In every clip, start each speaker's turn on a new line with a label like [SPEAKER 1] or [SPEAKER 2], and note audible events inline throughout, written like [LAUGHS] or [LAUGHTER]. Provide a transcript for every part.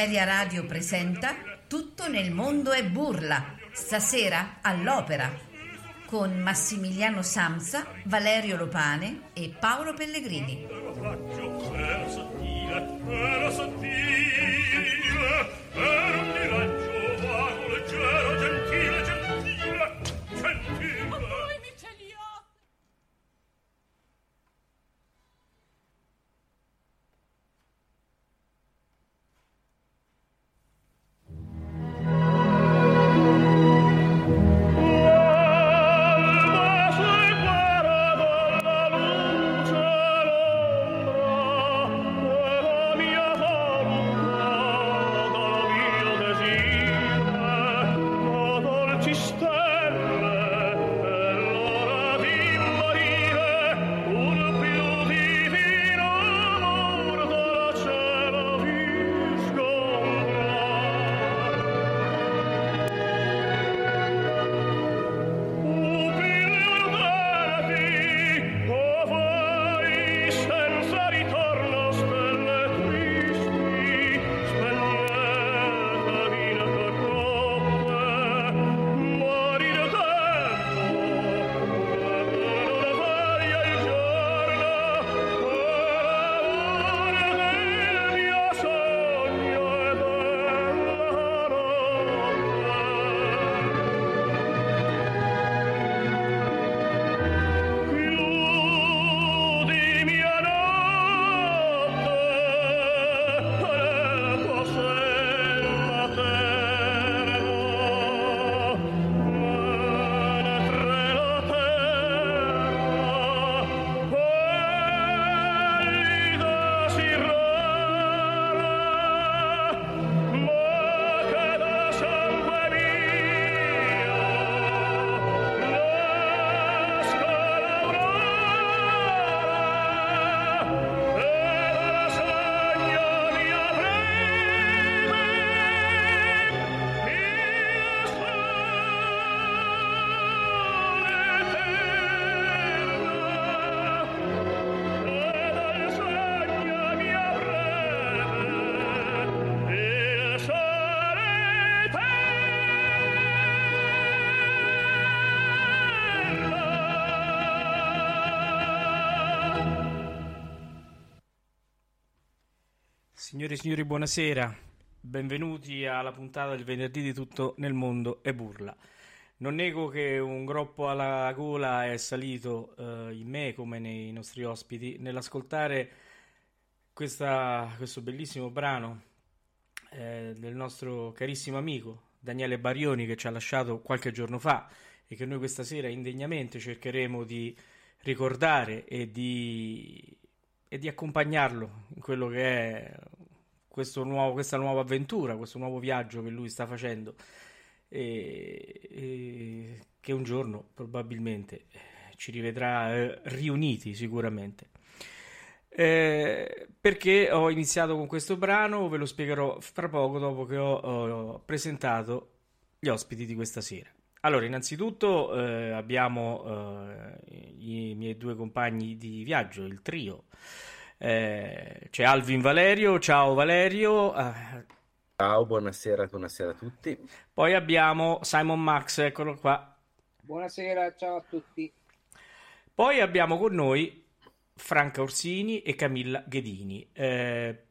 [SPEAKER 1] Ameria Radio presenta Tutto nel mondo è burla, stasera all'opera, con Massimiliano Samsa, Valerio Lopane e Paolo Pellegrini.
[SPEAKER 2] Signore e signori, buonasera. Benvenuti alla puntata del venerdì di Tutto nel mondo e burla. Non nego che un groppo alla gola è salito eh, in me come nei nostri ospiti nell'ascoltare questa- questo bellissimo brano eh, del nostro carissimo amico Daniele Barioni che ci ha lasciato qualche giorno fa e che noi questa sera indegnamente cercheremo di ricordare e di, e di accompagnarlo in quello che è nuovo- questa nuova avventura, questo nuovo viaggio che lui sta facendo e, e che un giorno probabilmente ci rivedrà eh, riuniti sicuramente. Eh, perché ho iniziato con questo brano? Ve lo spiegherò fra poco dopo che ho, ho presentato gli ospiti di questa sera. Allora, innanzitutto eh, abbiamo eh, i miei due compagni di viaggio, il trio. Eh, c'è Alvin Valerio, ciao Valerio. Eh,
[SPEAKER 3] Ciao, buonasera, buonasera a tutti.
[SPEAKER 2] poi abbiamo Simon Max, eccolo qua.
[SPEAKER 4] Buonasera, ciao a tutti.
[SPEAKER 2] Poi abbiamo con noi Franca Orsini e Camilla Ghedini. Eh,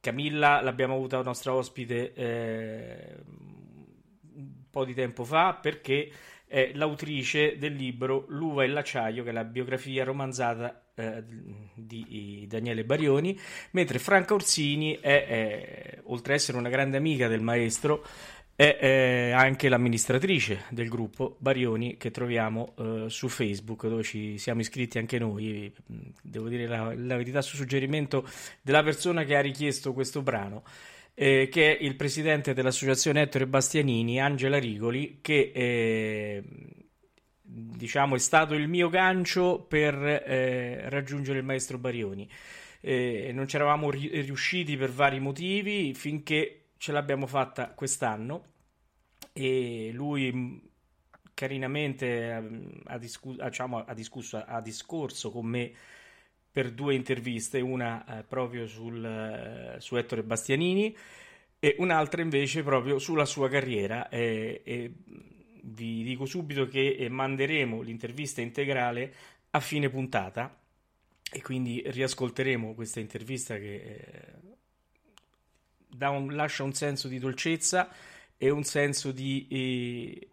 [SPEAKER 2] Camilla l'abbiamo avuta nostra ospite eh, un po' di tempo fa perché è l'autrice del libro L'uva e l'acciaio, che è la biografia romanzata eh, di Daniele Barioni, mentre Franca Orsini è, è, oltre ad essere una grande amica del maestro, è eh, anche l'amministratrice del gruppo Barioni che troviamo eh, su Facebook dove ci siamo iscritti anche noi. Devo dire la, la, verità su suggerimento della persona che ha richiesto questo brano. Eh, che è il presidente dell'associazione Ettore Bastianini, Angela Rigoli, che eh, diciamo è stato il mio gancio per eh, raggiungere il maestro Barioni. non ci eravamo ri- riusciti per vari motivi finché ce l'abbiamo fatta quest'anno e lui mm, carinamente mm, ha, discu- diciamo, ha, discusso, ha discorso con me per due interviste, una eh, proprio sul, eh, su Ettore Bastianini e un'altra invece proprio sulla sua carriera. E, e vi dico subito che eh, manderemo l'intervista integrale a fine puntata e quindi riascolteremo questa intervista che eh, un, lascia un senso di dolcezza e un senso di... Eh,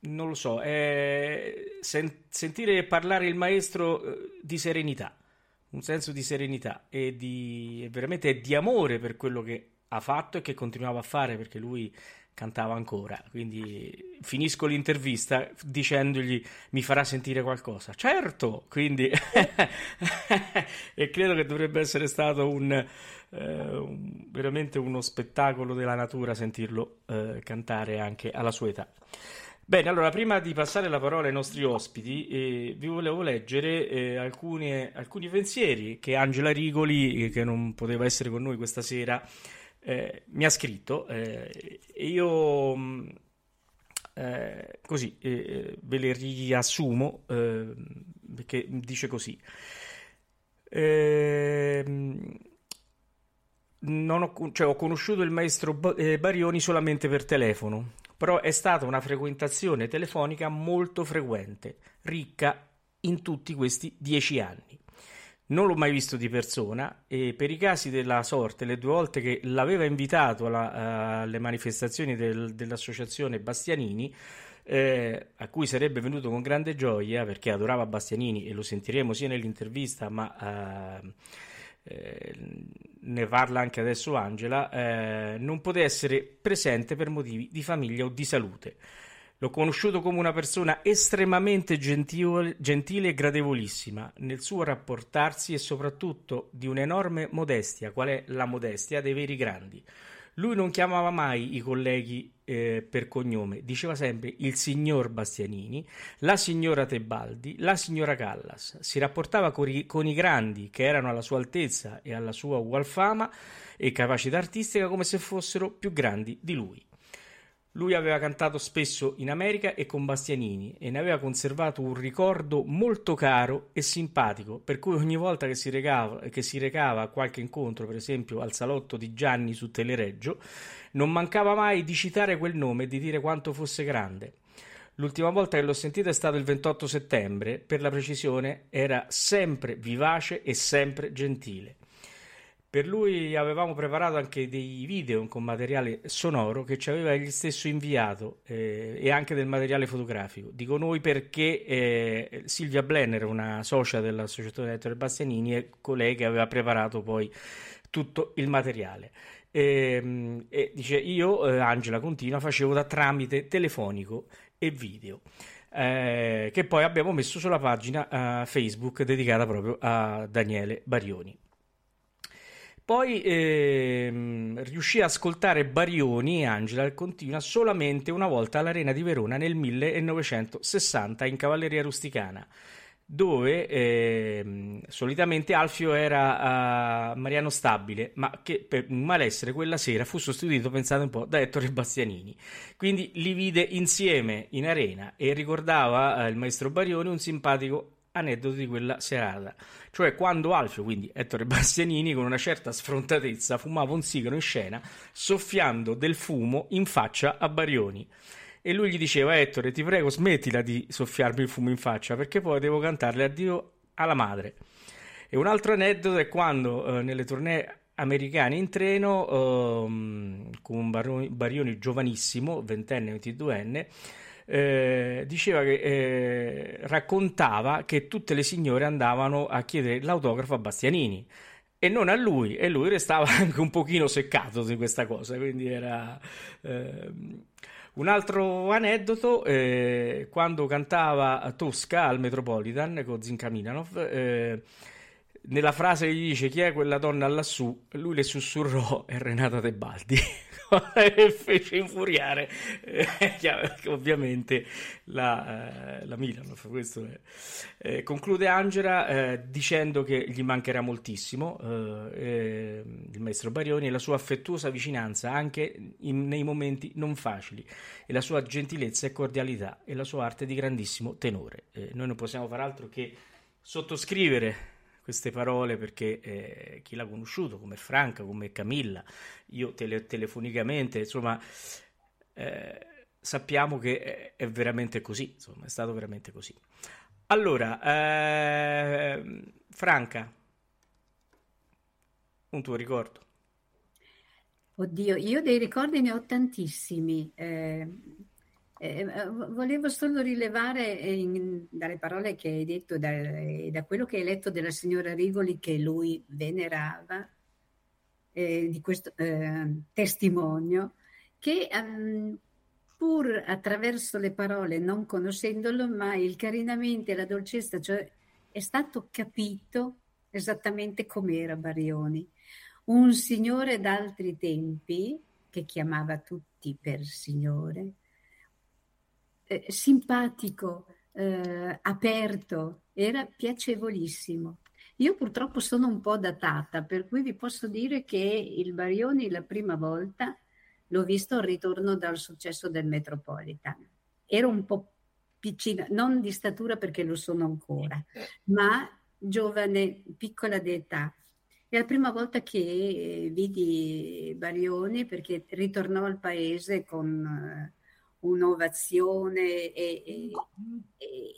[SPEAKER 2] non lo so, eh, sen- sentire parlare il maestro eh, di serenità, un senso di serenità e di, veramente di amore per quello che ha fatto e che continuava a fare perché lui cantava ancora. Quindi finisco l'intervista dicendogli mi farà sentire qualcosa. Certo, quindi [LAUGHS] e credo che dovrebbe essere stato un, eh, un, veramente uno spettacolo della natura sentirlo eh, cantare anche alla sua età. Bene, allora prima di passare la parola ai nostri ospiti, eh, vi volevo leggere eh, alcune, alcuni pensieri che Angela Rigoli, eh, che non poteva essere con noi questa sera, eh, mi ha scritto eh, e io mm, eh, così ve le riassumo perché dice così. Ehm, ho, cioè, ho, conosciuto il maestro Barioni solamente per telefono, però è stata una frequentazione telefonica molto frequente, ricca in tutti questi dieci anni. Non l'ho mai visto di persona e per i casi della sorte, le due volte che l'aveva invitato alla, alle manifestazioni del, dell'associazione Bastianini, eh, a cui sarebbe venuto con grande gioia perché adorava Bastianini e lo sentiremo sia nell'intervista, ma eh, eh, ne parla anche adesso Angela, eh, non poté essere presente per motivi di famiglia o di salute. L'ho conosciuto come una persona estremamente gentile, gentile e gradevolissima nel suo rapportarsi e soprattutto di un'enorme modestia, qual è la modestia dei veri grandi. Lui non chiamava mai i colleghi eh, per cognome, diceva sempre il signor Bastianini, la signora Tebaldi, la signora Callas. Si rapportava con i, con i grandi che erano alla sua altezza e alla sua ugual fama e capacità artistica come se fossero più grandi di lui. Lui aveva cantato spesso in America e con Bastianini e ne aveva conservato un ricordo molto caro e simpatico, per cui ogni volta che si, recava, che si recava a qualche incontro, per esempio al salotto di Gianni su Telereggio, non mancava mai di citare quel nome e di dire quanto fosse grande. L'ultima volta che l'ho sentito è stato il 28 settembre, per la precisione era sempre vivace e sempre gentile. Per lui avevamo preparato anche dei video con materiale sonoro che ci aveva egli stesso inviato eh, e anche del materiale fotografico. Dico noi perché eh, Silvia Blenner, una socia dell'associazione Ettore Bastianini, è colei che aveva preparato poi tutto il materiale. E, ehm, e dice io, eh, Angela continua, facevo da tramite telefonico e video. Eh, che poi abbiamo messo sulla pagina uh, Facebook dedicata proprio a Daniele Barioni. Poi ehm, riuscì a ascoltare Barioni e Angela continua solamente una volta all'Arena di Verona nel 1960 in Cavalleria Rusticana, dove ehm, solitamente Alfio era uh, Mariano Stabile, ma che per malessere quella sera fu sostituito, pensate un po', da Ettore Bastianini. Quindi li vide insieme in arena e ricordava uh, il maestro Barioni un simpatico aneddoto di quella serata. Cioè quando Alfio, quindi Ettore Bastianini, con una certa sfrontatezza fumava un sigaro in scena, soffiando del fumo in faccia a Barioni. E lui gli diceva, Ettore, ti prego, smettila di soffiarmi il fumo in faccia, perché poi devo cantarle addio alla madre. E un altro aneddoto è quando eh, nelle tournée americane in treno, eh, con Barioni, Barioni giovanissimo, ventenne, ventiduenne, eh, diceva che eh, raccontava che tutte le signore andavano a chiedere l'autografo a Bastianini e non a lui, e lui restava [LAUGHS] anche un pochino seccato di questa cosa, quindi era... Eh, un altro aneddoto, eh, quando cantava Tosca al Metropolitan con Zinka Minanov, eh, nella frase gli dice chi è quella donna lassù, lui le sussurrò è Renata Tebaldi [LAUGHS] [LAUGHS] fece infuriare eh, [LAUGHS] ovviamente la, eh, la Milan. Questo eh, conclude Angela eh, dicendo che gli mancherà moltissimo eh, il maestro Barioni e la sua affettuosa vicinanza anche in, nei momenti non facili e la sua gentilezza e cordialità e la sua arte di grandissimo tenore. Eh, noi non possiamo far altro che sottoscrivere queste parole perché eh, chi l'ha conosciuto come Franca, come Camilla, io tele- telefonicamente, insomma, eh, sappiamo che è, veramente così, insomma, è stato veramente così. Allora, eh, Franca, un tuo ricordo?
[SPEAKER 5] Oddio, io dei ricordi ne ho tantissimi. Eh, eh, eh volevo solo rilevare in, dalle parole che hai detto, da, da, quello che hai letto della signora Rigoli che lui venerava, eh, di questo eh, testimonio, che um, pur attraverso le parole, non conoscendolo, ma il carinamento e la dolcezza, cioè è stato capito esattamente com'era Barioni. Un signore d'altri tempi, che chiamava tutti per signore, eh, simpatico, eh, aperto, era piacevolissimo. Io purtroppo sono un po' datata, per cui vi posso dire che il Barioni la prima volta l'ho visto al ritorno dal successo del Metropolitan. Ero un po' piccina, non di statura perché lo sono ancora, ma giovane, piccola d'età. È la prima volta che vidi Barioni perché ritornò al paese con un'ovazione e, e,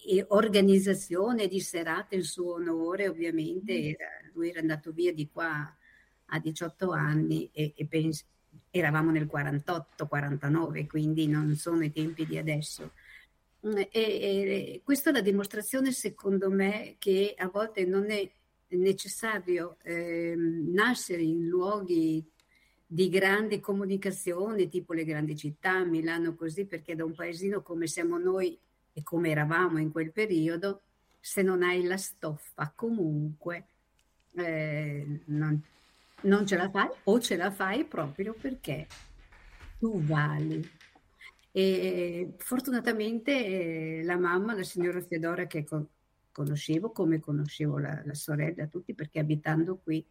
[SPEAKER 5] e, organizzazione di serate in suo onore, ovviamente mm. era, lui era andato via di qua a 18 anni e, e pens- eravamo nel 48-49, quindi non sono i tempi di adesso. Mm, e, questa è la dimostrazione, secondo me, che a volte non è necessario eh, nascere in luoghi di grande comunicazione, tipo le grandi città, Milano così, perché da un paesino come siamo noi e come eravamo in quel periodo, se non hai la stoffa comunque eh, non, non ce la fai o ce la fai proprio perché tu vali. E fortunatamente eh, la mamma, la signora Fedora, che conoscevo come conoscevo la, la sorella, tutti perché abitando qui,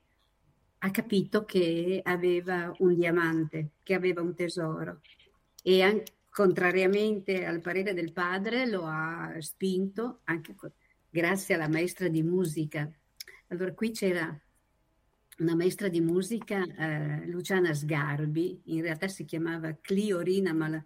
[SPEAKER 5] ha capito che aveva un diamante, che aveva un tesoro e anche, contrariamente al parere del padre lo ha spinto anche grazie alla maestra di musica. Allora qui c'era una maestra di musica, eh, Luciana Sgarbi, in realtà si chiamava Cliorina, ma la,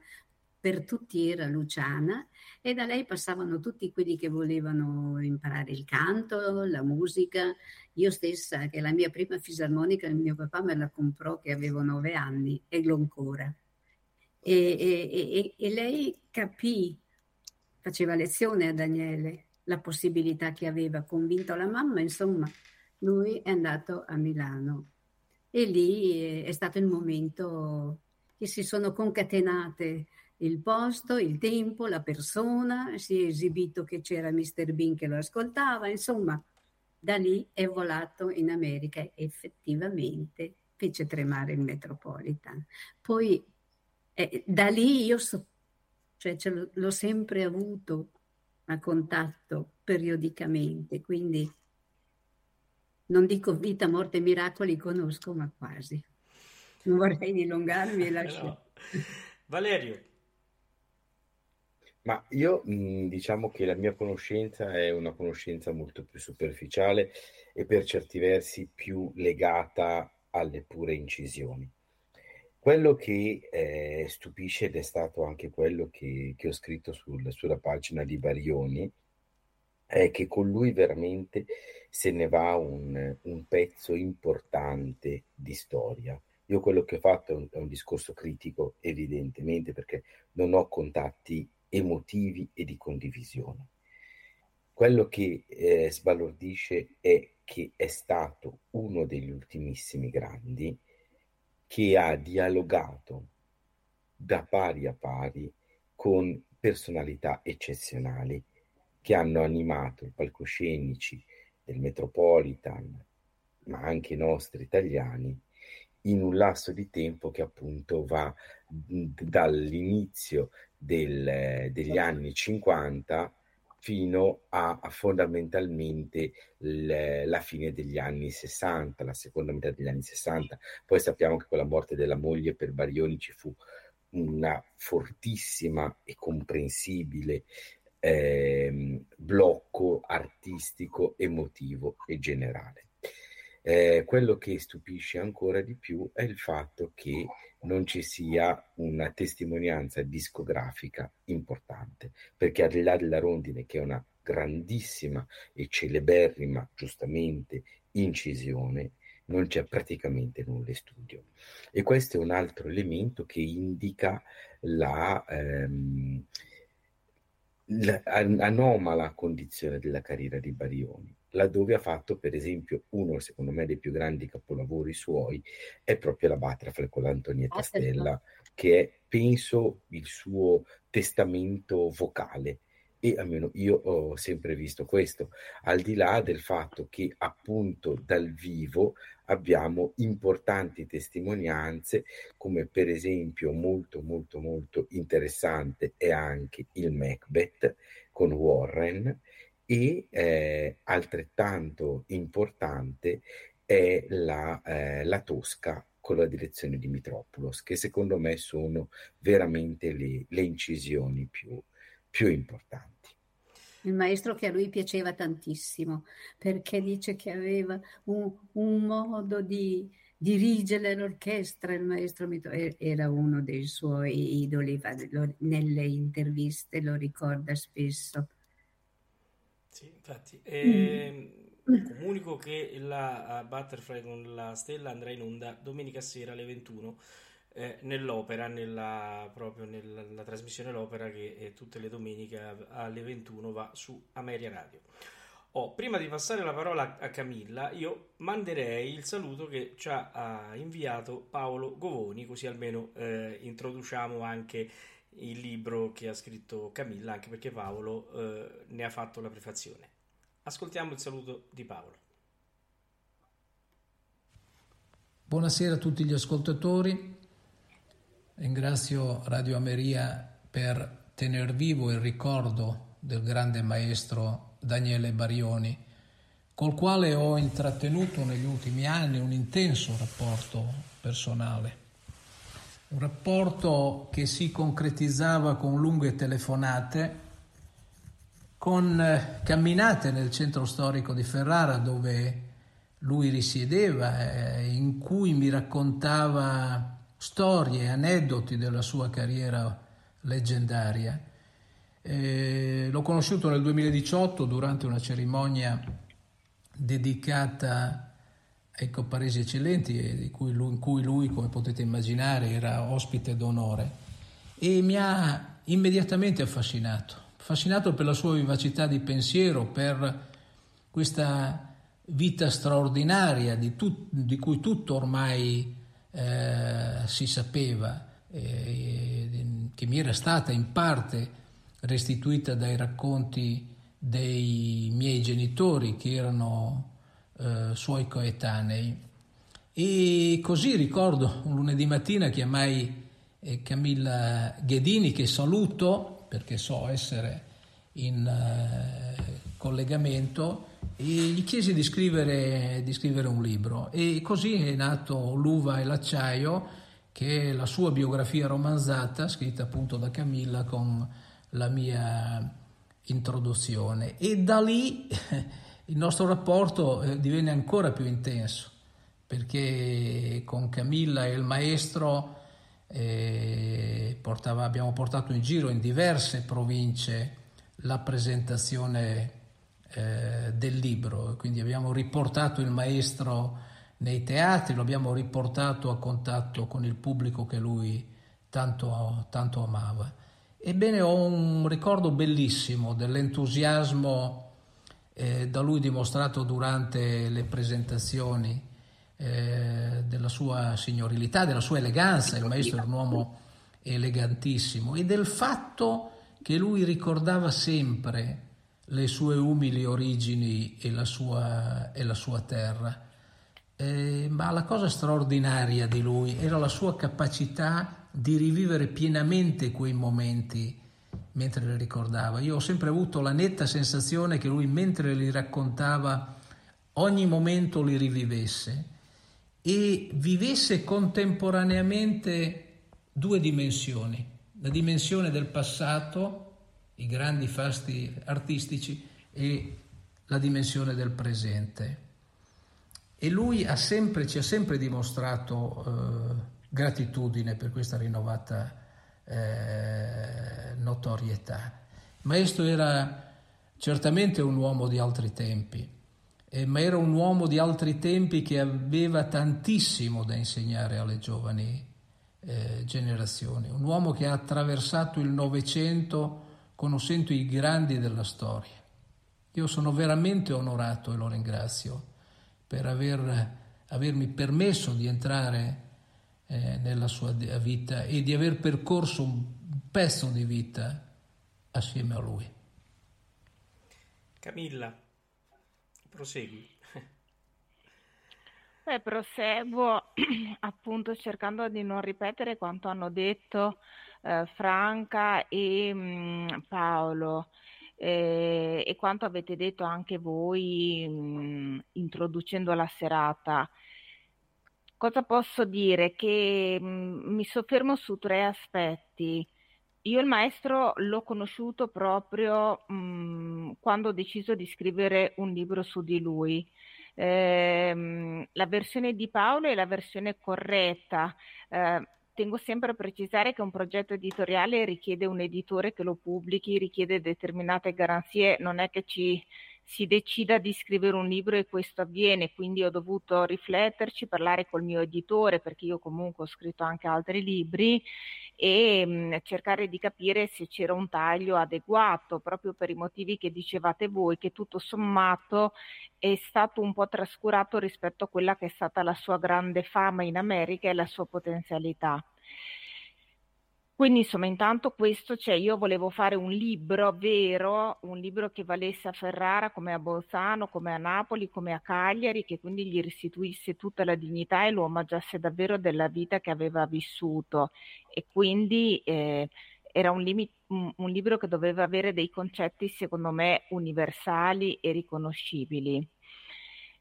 [SPEAKER 5] per tutti era Luciana, e da lei passavano tutti quelli che volevano imparare il canto, la musica. Io stessa, che la mia prima fisarmonica, mio papà me la comprò che avevo nove anni e l'ho ancora. E, e, e, e lei capì, faceva lezione a Daniele, la possibilità che aveva, convinto la mamma, insomma, lui è andato a Milano e lì è stato il momento che si sono concatenate il posto, il tempo, la persona, si è esibito che c'era Mr. Bean che lo ascoltava, insomma, da lì è volato in America e effettivamente fece tremare il Metropolitan. Poi eh, da lì io so, cioè, l'ho sempre avuto a contatto periodicamente, quindi non dico vita, morte e miracoli conosco, ma quasi. Non vorrei dilungarmi e [LAUGHS] lasciare. No.
[SPEAKER 2] Valerio.
[SPEAKER 3] Ma io mh, diciamo che la mia conoscenza è una conoscenza molto più superficiale e per certi versi più legata alle pure incisioni. Quello che eh, stupisce ed è stato anche quello che, che ho scritto sul, sulla pagina di Barioni è che con lui veramente se ne va un, un pezzo importante di storia. Io quello che ho fatto è un, è un discorso critico, evidentemente, perché non ho contatti emotivi e di condivisione. quello che eh, sbalordisce è che è stato uno degli ultimissimi grandi che ha dialogato da pari a pari con personalità eccezionali che hanno animato i palcoscenici del Metropolitan, ma anche i nostri italiani, in un lasso di tempo che appunto va dall'inizio del, degli anni 50 fino a, a fondamentalmente l, la fine degli anni 60, la seconda metà degli anni 60. Poi sappiamo che con la morte della moglie per Barioni ci fu una fortissima e comprensibile eh, blocco artistico, emotivo e generale. Eh, quello che stupisce ancora di più è il fatto che non ci sia una testimonianza discografica importante, perché al di là della rondine, che è una grandissima e celeberrima, giustamente, incisione, non c'è praticamente nulla in studio. E questo è un altro elemento che indica la, ehm, l'anomala condizione della carriera di Barioni laddove ha fatto per esempio uno secondo me dei più grandi capolavori suoi è proprio la Butterfly con l'Antonietta ah, Stella che è penso il suo testamento vocale. E almeno io ho sempre visto questo, al di là del fatto che appunto dal vivo abbiamo importanti testimonianze come per esempio molto molto molto interessante è anche il Macbeth con Warren e eh, altrettanto importante è la, eh, la, Tosca con la direzione di Mitropoulos, che secondo me sono veramente le, le incisioni più, più importanti.
[SPEAKER 5] Il maestro che a lui piaceva tantissimo, perché dice che aveva un, un modo di dirigere l'orchestra, il maestro era uno dei suoi idoli, nelle interviste lo ricorda spesso.
[SPEAKER 2] Sì, infatti. E, mm. Comunico che la Butterfly con la stella andrà in onda domenica sera alle 21 eh, nell'opera, nella, proprio nella trasmissione L'Opera che eh, tutte le domeniche alle 21 va su Ameria Radio. Oh, prima di passare la parola a Camilla, io manderei il saluto che ci ha inviato Paolo Govoni, così almeno eh, introduciamo anche il libro che ha scritto Camilla, anche perché Paolo eh, ne ha fatto la prefazione. Ascoltiamo il saluto di Paolo.
[SPEAKER 6] Buonasera a tutti gli ascoltatori. Ringrazio Radio Ameria per tenere vivo il ricordo del grande maestro Daniele Barioni, col quale ho intrattenuto negli ultimi anni un intenso rapporto personale un rapporto che si concretizzava con lunghe telefonate, con eh, camminate nel centro storico di Ferrara dove lui risiedeva, eh, in cui mi raccontava storie, aneddoti della sua carriera leggendaria. Eh, l'ho conosciuto nel 2018 durante una cerimonia dedicata ecco, Paresi Eccellenti, cui lui, in cui lui, come potete immaginare, era ospite d'onore. E mi ha immediatamente affascinato, affascinato per la sua vivacità di pensiero, per questa vita straordinaria di, tut, di cui tutto ormai eh, si sapeva, eh, che mi era stata in parte restituita dai racconti dei miei genitori che erano eh, suoi coetanei. E così ricordo un lunedì mattina chiamai eh, Camilla Ghedini che saluto perché so essere in eh, collegamento e gli chiesi di scrivere, di scrivere un libro e così è nato L'uva e l'acciaio che è la sua biografia romanzata scritta appunto da Camilla con la mia introduzione e da lì [LAUGHS] il nostro rapporto eh, divenne ancora più intenso perché con Camilla e il maestro eh, portava, abbiamo portato in giro in diverse province la presentazione eh, del libro, quindi abbiamo riportato il maestro nei teatri, lo abbiamo riportato a contatto con il pubblico che lui tanto, tanto amava. Ebbene ho un ricordo bellissimo dell'entusiasmo eh, da lui dimostrato durante le presentazioni eh, della sua signorilità, della sua eleganza, il maestro era un uomo elegantissimo, e del fatto che lui ricordava sempre le sue umili origini e la sua, e la sua terra. Eh, ma la cosa straordinaria di lui era la sua capacità di rivivere pienamente quei momenti mentre li ricordava. Io ho sempre avuto la netta sensazione che lui mentre li raccontava ogni momento li rivivesse e vivesse contemporaneamente due dimensioni, la dimensione del passato, i grandi fasti artistici e la dimensione del presente. E lui ha sempre, ci ha sempre dimostrato eh, gratitudine per questa rinnovata eh, notorietà. Maestro era certamente un uomo di altri tempi, eh, ma era un uomo di altri tempi che aveva tantissimo da insegnare alle giovani eh, generazioni, un uomo che ha attraversato il Novecento conoscendo i grandi della storia. Io sono veramente onorato e lo ringrazio per aver, avermi permesso di entrare eh, nella sua vita e di aver percorso un pezzo di vita assieme a lui.
[SPEAKER 2] Camilla, prosegui.
[SPEAKER 7] Beh, proseguo [CLEARS THROAT] appunto cercando di non ripetere quanto hanno detto eh, Franca e mh, mm, Paolo eh, e quanto avete detto anche voi mh, mm, introducendo la serata. Cosa posso dire? Che mh, mm, mi soffermo su tre aspetti. Io il maestro l'ho conosciuto proprio mh, quando ho deciso di scrivere un libro su di lui. Eh, la versione di Paolo è la versione corretta. Eh, tengo sempre a precisare che un progetto editoriale richiede un editore che lo pubblichi, richiede determinate garanzie, non è che ci si decida di scrivere un libro e questo avviene, quindi ho dovuto rifletterci, parlare col mio editore, perché io comunque ho scritto anche altri libri, e mh, mm, cercare di capire se c'era un taglio adeguato, proprio per i motivi che dicevate voi, che tutto sommato è stato un po' trascurato rispetto a quella che è stata la sua grande fama in America e la sua potenzialità. Quindi insomma intanto questo, cioè io volevo fare un libro vero, un libro che valesse a Ferrara come a Bolzano, come a Napoli, come a Cagliari, che quindi gli restituisse tutta la dignità e lo omaggiasse davvero della vita che aveva vissuto. E quindi eh, era un, limi- un, un libro che doveva avere dei concetti secondo me universali e riconoscibili.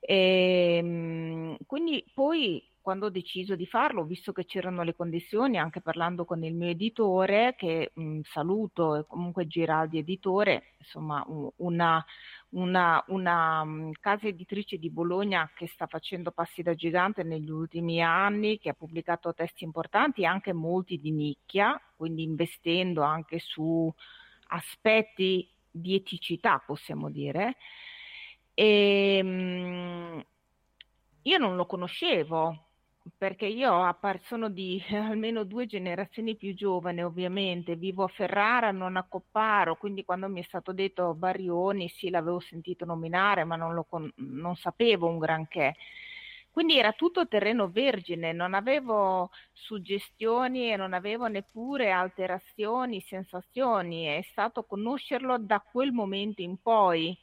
[SPEAKER 7] E, ehm, quindi poi quando ho deciso di farlo, visto che c'erano le condizioni, anche parlando con il mio editore, che mh, saluto, e comunque Giraldi Editore, insomma una, una, una um, casa editrice di Bologna che sta facendo passi da gigante negli ultimi anni, che ha pubblicato testi importanti, anche molti di nicchia, quindi investendo anche su aspetti di eticità, possiamo dire. E, ehm, io non lo conoscevo, perché io sono di [LAUGHS] almeno due generazioni più giovane, ovviamente, vivo a Ferrara, non a Copparo, quindi quando mi è stato detto Barioni, sì, l'avevo sentito nominare, ma non, con- non sapevo un granché. Quindi era tutto terreno vergine, non avevo suggestioni e non avevo neppure alterazioni, sensazioni, è stato conoscerlo da quel momento in poi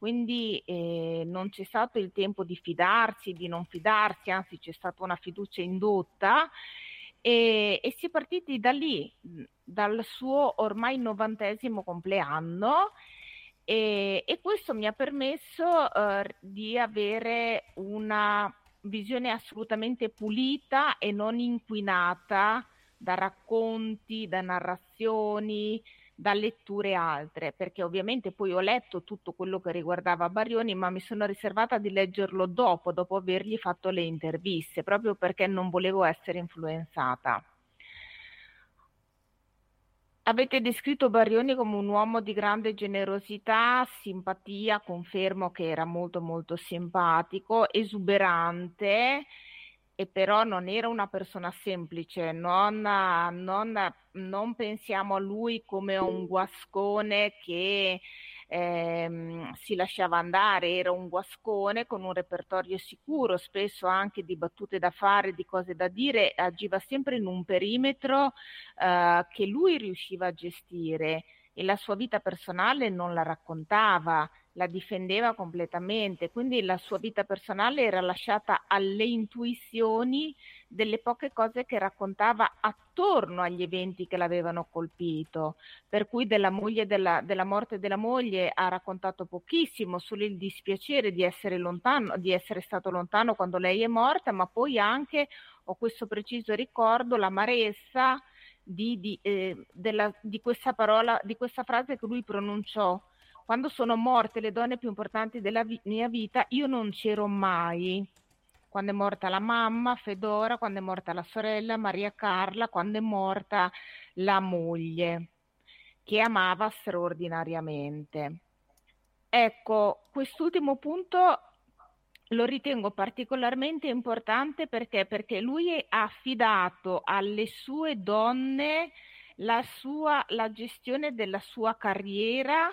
[SPEAKER 7] quindi eh, non c'è stato il tempo di fidarsi, di non fidarsi, anzi c'è stata una fiducia indotta e, e si è partiti da lì, dal suo ormai novantesimo compleanno e, e questo mi ha permesso eh, di avere una visione assolutamente pulita e non inquinata da racconti, da narrazioni, da letture altre, perché ovviamente poi ho letto tutto quello che riguardava Barioni, ma mi sono riservata di leggerlo dopo, dopo avergli fatto le interviste, proprio perché non volevo essere influenzata. Avete descritto Barioni come un uomo di grande generosità, simpatia, confermo che era molto molto simpatico, esuberante, e però non era una persona semplice, non, non, non pensiamo a lui come un guascone che ehm, si lasciava andare, era un guascone con un repertorio sicuro, spesso anche di battute da fare, di cose da dire, agiva sempre in un perimetro eh, che lui riusciva a gestire e la sua vita personale non la raccontava, la difendeva completamente, quindi la sua vita personale era lasciata alle intuizioni delle poche cose che raccontava attorno agli eventi che l'avevano colpito, per cui della, della, della morte della moglie ha raccontato pochissimo, solo il dispiacere di essere lontano, di essere stato lontano quando lei è morta, ma poi anche ho questo preciso ricordo, l'amarezza di, di, eh, di questa parola, di questa frase che lui pronunciò quando sono morte le donne più importanti della vi- mia vita, io non c'ero mai. Quando è morta la mamma, Fedora, quando è morta la sorella, Maria Carla, quando è morta la moglie, che amava straordinariamente. Ecco, quest'ultimo punto lo ritengo particolarmente importante perché, perché lui ha affidato alle sue donne la, sua, la gestione della sua carriera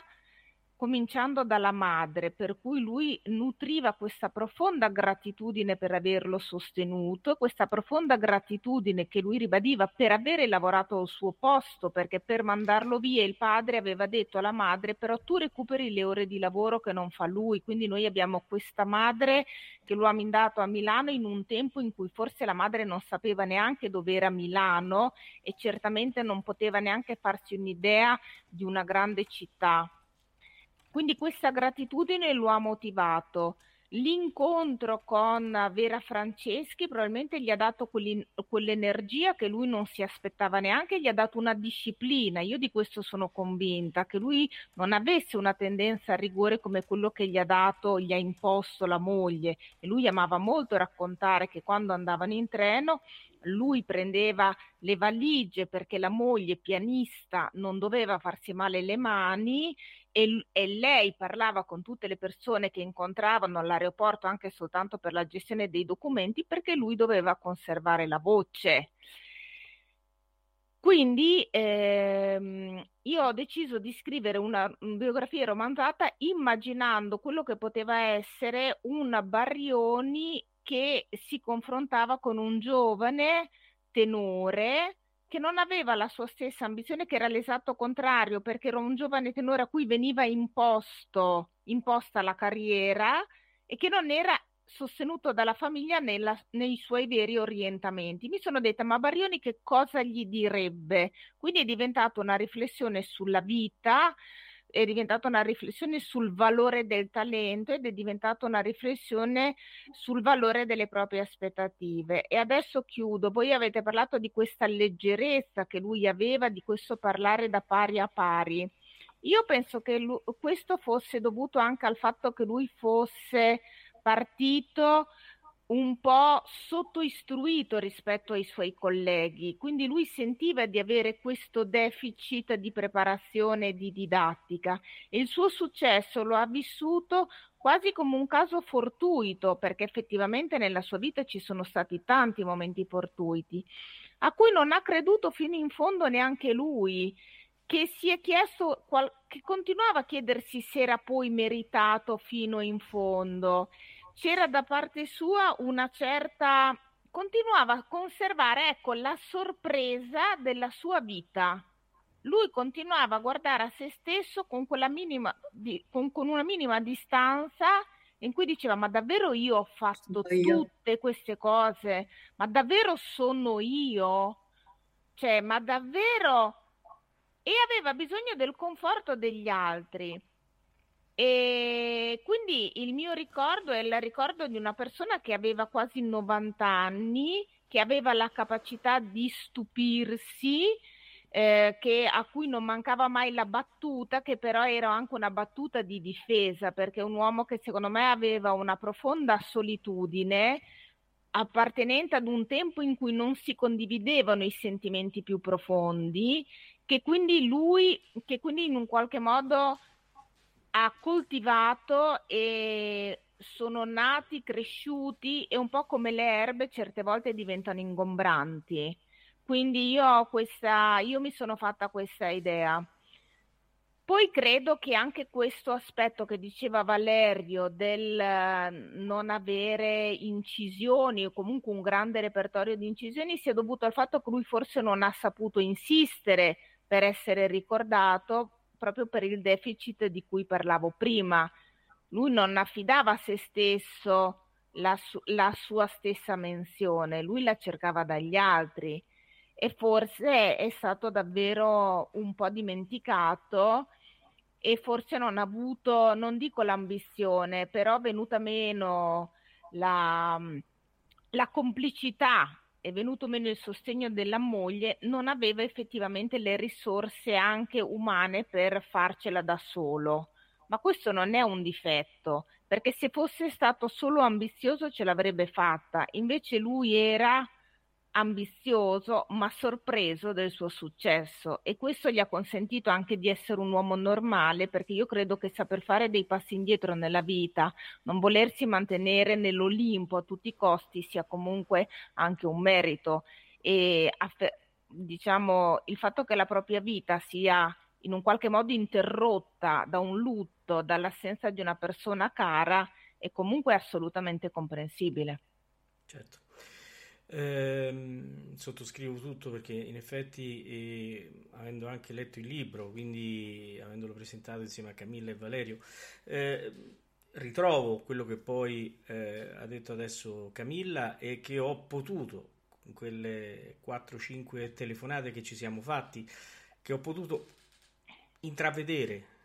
[SPEAKER 7] cominciando dalla madre, per cui lui nutriva questa profonda gratitudine per averlo sostenuto, questa profonda gratitudine che lui ribadiva per avere lavorato al suo posto, perché per mandarlo via il padre aveva detto alla madre però tu recuperi le ore di lavoro che non fa lui, quindi noi abbiamo questa madre che lo ha mandato a Milano in un tempo in cui forse la madre non sapeva neanche dove era Milano e certamente non poteva neanche farsi un'idea di una grande città quindi questa gratitudine lo ha motivato. L'incontro con Vera Franceschi probabilmente gli ha dato quell'energia che lui non si aspettava neanche, gli ha dato una disciplina. Io di questo sono convinta, che lui non avesse una tendenza al rigore come quello che gli ha dato, gli ha imposto la moglie. E lui amava molto raccontare che quando andavano in treno lui prendeva le valigie perché la moglie pianista non doveva farsi male le mani e, e, lei parlava con tutte le persone che incontravano all'aeroporto anche soltanto per la gestione dei documenti perché lui doveva conservare la voce. Quindi ehm, io ho deciso di scrivere una, una biografia romanzata immaginando quello che poteva essere un Barrioni che si confrontava con un giovane tenore che non aveva la sua stessa ambizione, che era l'esatto contrario, perché era un giovane tenore a cui veniva imposto, imposta la carriera e che non era sostenuto dalla famiglia nella, nei suoi veri orientamenti. Mi sono detta, ma Barioni che cosa gli direbbe? Quindi è diventata una riflessione sulla vita, è diventata una riflessione sul valore del talento ed è diventata una riflessione sul valore delle proprie aspettative. E adesso chiudo. Voi avete parlato di questa leggerezza che lui aveva, di questo parlare da pari a pari. Io penso che lui, questo fosse dovuto anche al fatto che lui fosse partito un po' sottoistruito rispetto ai suoi colleghi, quindi lui sentiva di avere questo deficit di preparazione e di didattica e il suo successo lo ha vissuto quasi come un caso fortuito, perché effettivamente nella sua vita ci sono stati tanti momenti fortuiti, a cui non ha creduto fino in fondo neanche lui, che si è chiesto, che continuava a chiedersi se era poi meritato fino in fondo c'era da parte sua una certa continuava a conservare ecco la sorpresa della sua vita. Lui continuava a guardare a se stesso con, quella minima, di, con, con una minima distanza in cui diceva ma davvero io ho fatto io. tutte queste cose? Ma davvero sono io? Cioè ma davvero? E aveva bisogno del conforto degli altri e quindi il mio ricordo è il ricordo di una persona che aveva quasi 90 anni, che aveva la capacità di stupirsi, eh, che, a cui non mancava mai la battuta, che però era anche una battuta di difesa, perché un uomo che secondo me aveva una profonda solitudine appartenente ad un tempo in cui non si condividevano i sentimenti più profondi, che quindi lui, che quindi in un qualche modo ha coltivato e sono nati, cresciuti e un po' come le erbe certe volte diventano ingombranti. Quindi io questa, io mi sono fatta questa idea. poi credo che anche questo aspetto che diceva Valerio del eh, non avere incisioni o comunque un grande repertorio di incisioni sia dovuto al fatto che lui forse non ha saputo insistere per essere ricordato proprio per il deficit di cui parlavo prima. Lui non affidava a se stesso la, su- la sua stessa menzione, lui la cercava dagli altri e forse è stato davvero un po' dimenticato e forse non ha avuto, non dico l'ambizione, però è venuta meno la, la complicità, è venuto meno il sostegno della moglie, non aveva effettivamente le risorse anche umane per farcela da solo. Ma questo non è un difetto, perché se fosse stato solo ambizioso ce l'avrebbe fatta. Invece lui era ambizioso ma sorpreso del suo successo e questo gli ha consentito anche di essere un uomo normale perché io credo che saper fare dei passi indietro nella vita, non volersi mantenere nell'Olimpo a tutti i costi sia comunque anche un merito e diciamo il fatto che la propria vita sia in un qualche modo interrotta da un lutto, dall'assenza di una persona cara è comunque assolutamente comprensibile.
[SPEAKER 2] Certo. Ehm, sottoscrivo tutto perché in effetti, eh, avendo anche letto il libro, quindi avendolo presentato insieme a Camilla e Valerio, eh, ritrovo quello che poi eh, ha detto adesso Camilla e che ho potuto, con quelle 4-5 telefonate che ci siamo fatti, che ho potuto intravedere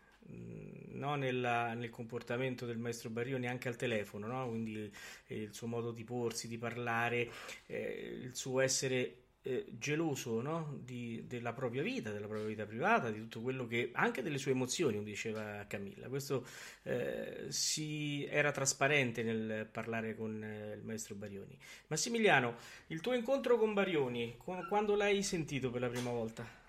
[SPEAKER 2] no, nella, nel comportamento del maestro Barrioni anche al telefono, no? quindi eh, il suo modo di porsi, di parlare, eh, il suo essere eh, geloso no? di, della propria vita, della propria vita privata, di tutto quello che anche delle sue emozioni, come diceva Camilla. Questo eh, si, era trasparente nel parlare con eh, il maestro Barioni. Massimiliano, il tuo incontro con Barioni, quando l'hai sentito per la prima volta?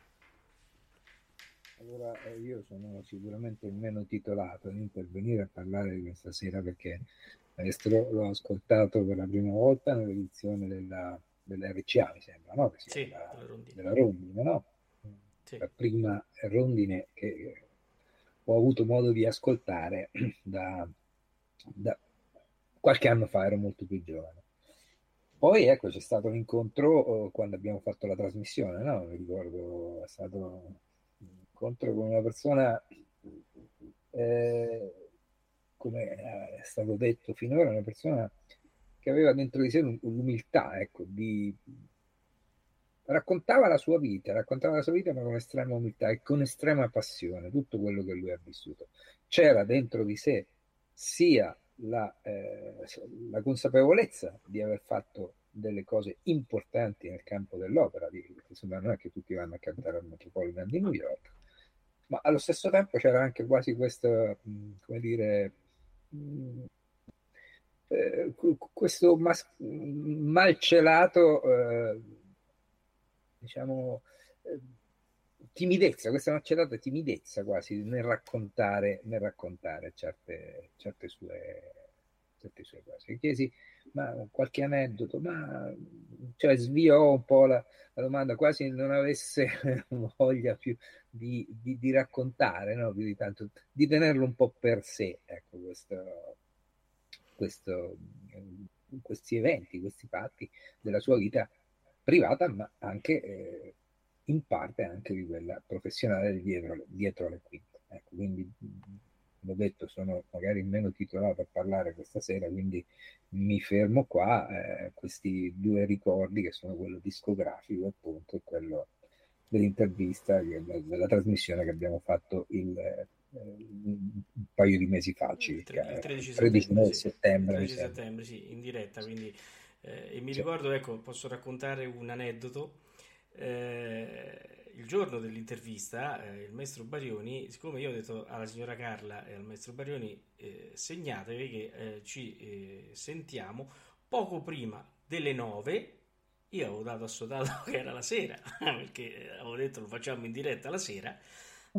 [SPEAKER 8] Allora, eh, io sono sicuramente il meno titolato ad intervenire a parlare di questa sera perché maestro l'ho ascoltato per la prima volta nell'edizione della, dell'RCA, mi sembra, no?
[SPEAKER 2] Sì,
[SPEAKER 8] della, della Rondine, no? Sì. La prima Rondine che ho avuto modo di ascoltare [CLEARS THROAT] da, da qualche anno fa, ero molto più giovane. Poi ecco c'è stato un incontro oh, quando abbiamo fatto la trasmissione, no? Mi ricordo, è stato incontro con una persona, eh, come è stato detto finora, una persona che aveva dentro di sé l'umiltà, ecco, di... raccontava la sua vita, raccontava la sua vita ma con estrema umiltà e con estrema passione, tutto quello che lui ha vissuto. C'era dentro di sé sia la, eh, la consapevolezza di aver fatto delle cose importanti nel campo dell'opera, di, insomma non è che tutti vanno a cantare al Metropolitan di New York, ma allo stesso tempo c'era anche quasi questo, come dire, eh, questo mas- malcelato, eh, diciamo, eh, timidezza, questa malcelata timidezza quasi nel raccontare, nel raccontare certe, certe, sue, certe sue cose. Chiesi, ma qualche aneddoto, ma cioè sviò un po' la, la domanda, quasi non avesse [LAUGHS] voglia più di, di, di raccontare, no? di tanto, di tenerlo un po' per sé, ecco, questo, questo, questi eventi, questi fatti della sua vita privata, ma anche eh, in parte anche di quella professionale dietro, dietro le quinte. Ecco, quindi l'ho detto, sono magari meno titolato a parlare questa sera, quindi mi fermo qua. Eh, questi due ricordi che sono quello discografico appunto e quello dell'intervista, della trasmissione che abbiamo fatto il, eh, un paio di mesi fa circa,
[SPEAKER 2] il
[SPEAKER 8] 13
[SPEAKER 2] settembre,
[SPEAKER 8] settembre,
[SPEAKER 2] 13 settembre sì, in diretta, quindi eh, e mi sì. ricordo, ecco, posso raccontare un aneddoto. Eh, il giorno dell'intervista, eh, il maestro Barioni, siccome io ho detto alla signora Carla e al maestro Barioni, eh, segnatevi che ci sentiamo poco prima delle 9. Io avevo dato assodato [LAUGHS] che era la sera, perché avevo detto lo facciamo in diretta la sera.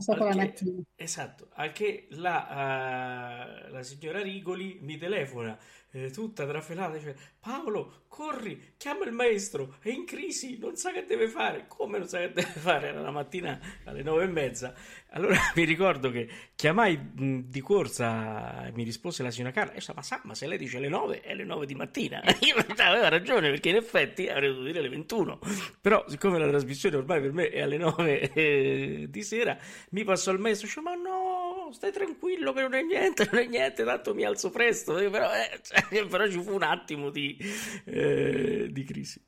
[SPEAKER 5] Al che,
[SPEAKER 2] esatto, al che la, uh, la signora Rigoli mi telefona eh, tutta trafelata, dice Paolo, corri, chiama il maestro, è in crisi, non sa che deve fare. Come non sa che deve fare? Era la mattina alle nove e mezza. allora [LAUGHS] mi ricordo che chiamai di corsa, mi rispose la signora Carla, e io ma sa, ma se lei dice le 9 è le 9 di mattina. [LAUGHS] Io aveva ragione, perché in effetti avrei dovuto dire le 21. Però siccome la trasmissione ormai per me è alle 9 eh, di sera, mi passò il messaggio, cioè, ma no, stai tranquillo che non è niente, non è niente, tanto mi alzo presto. Però, eh, cioè, [LAUGHS] però ci fu un attimo di, eh, di crisi.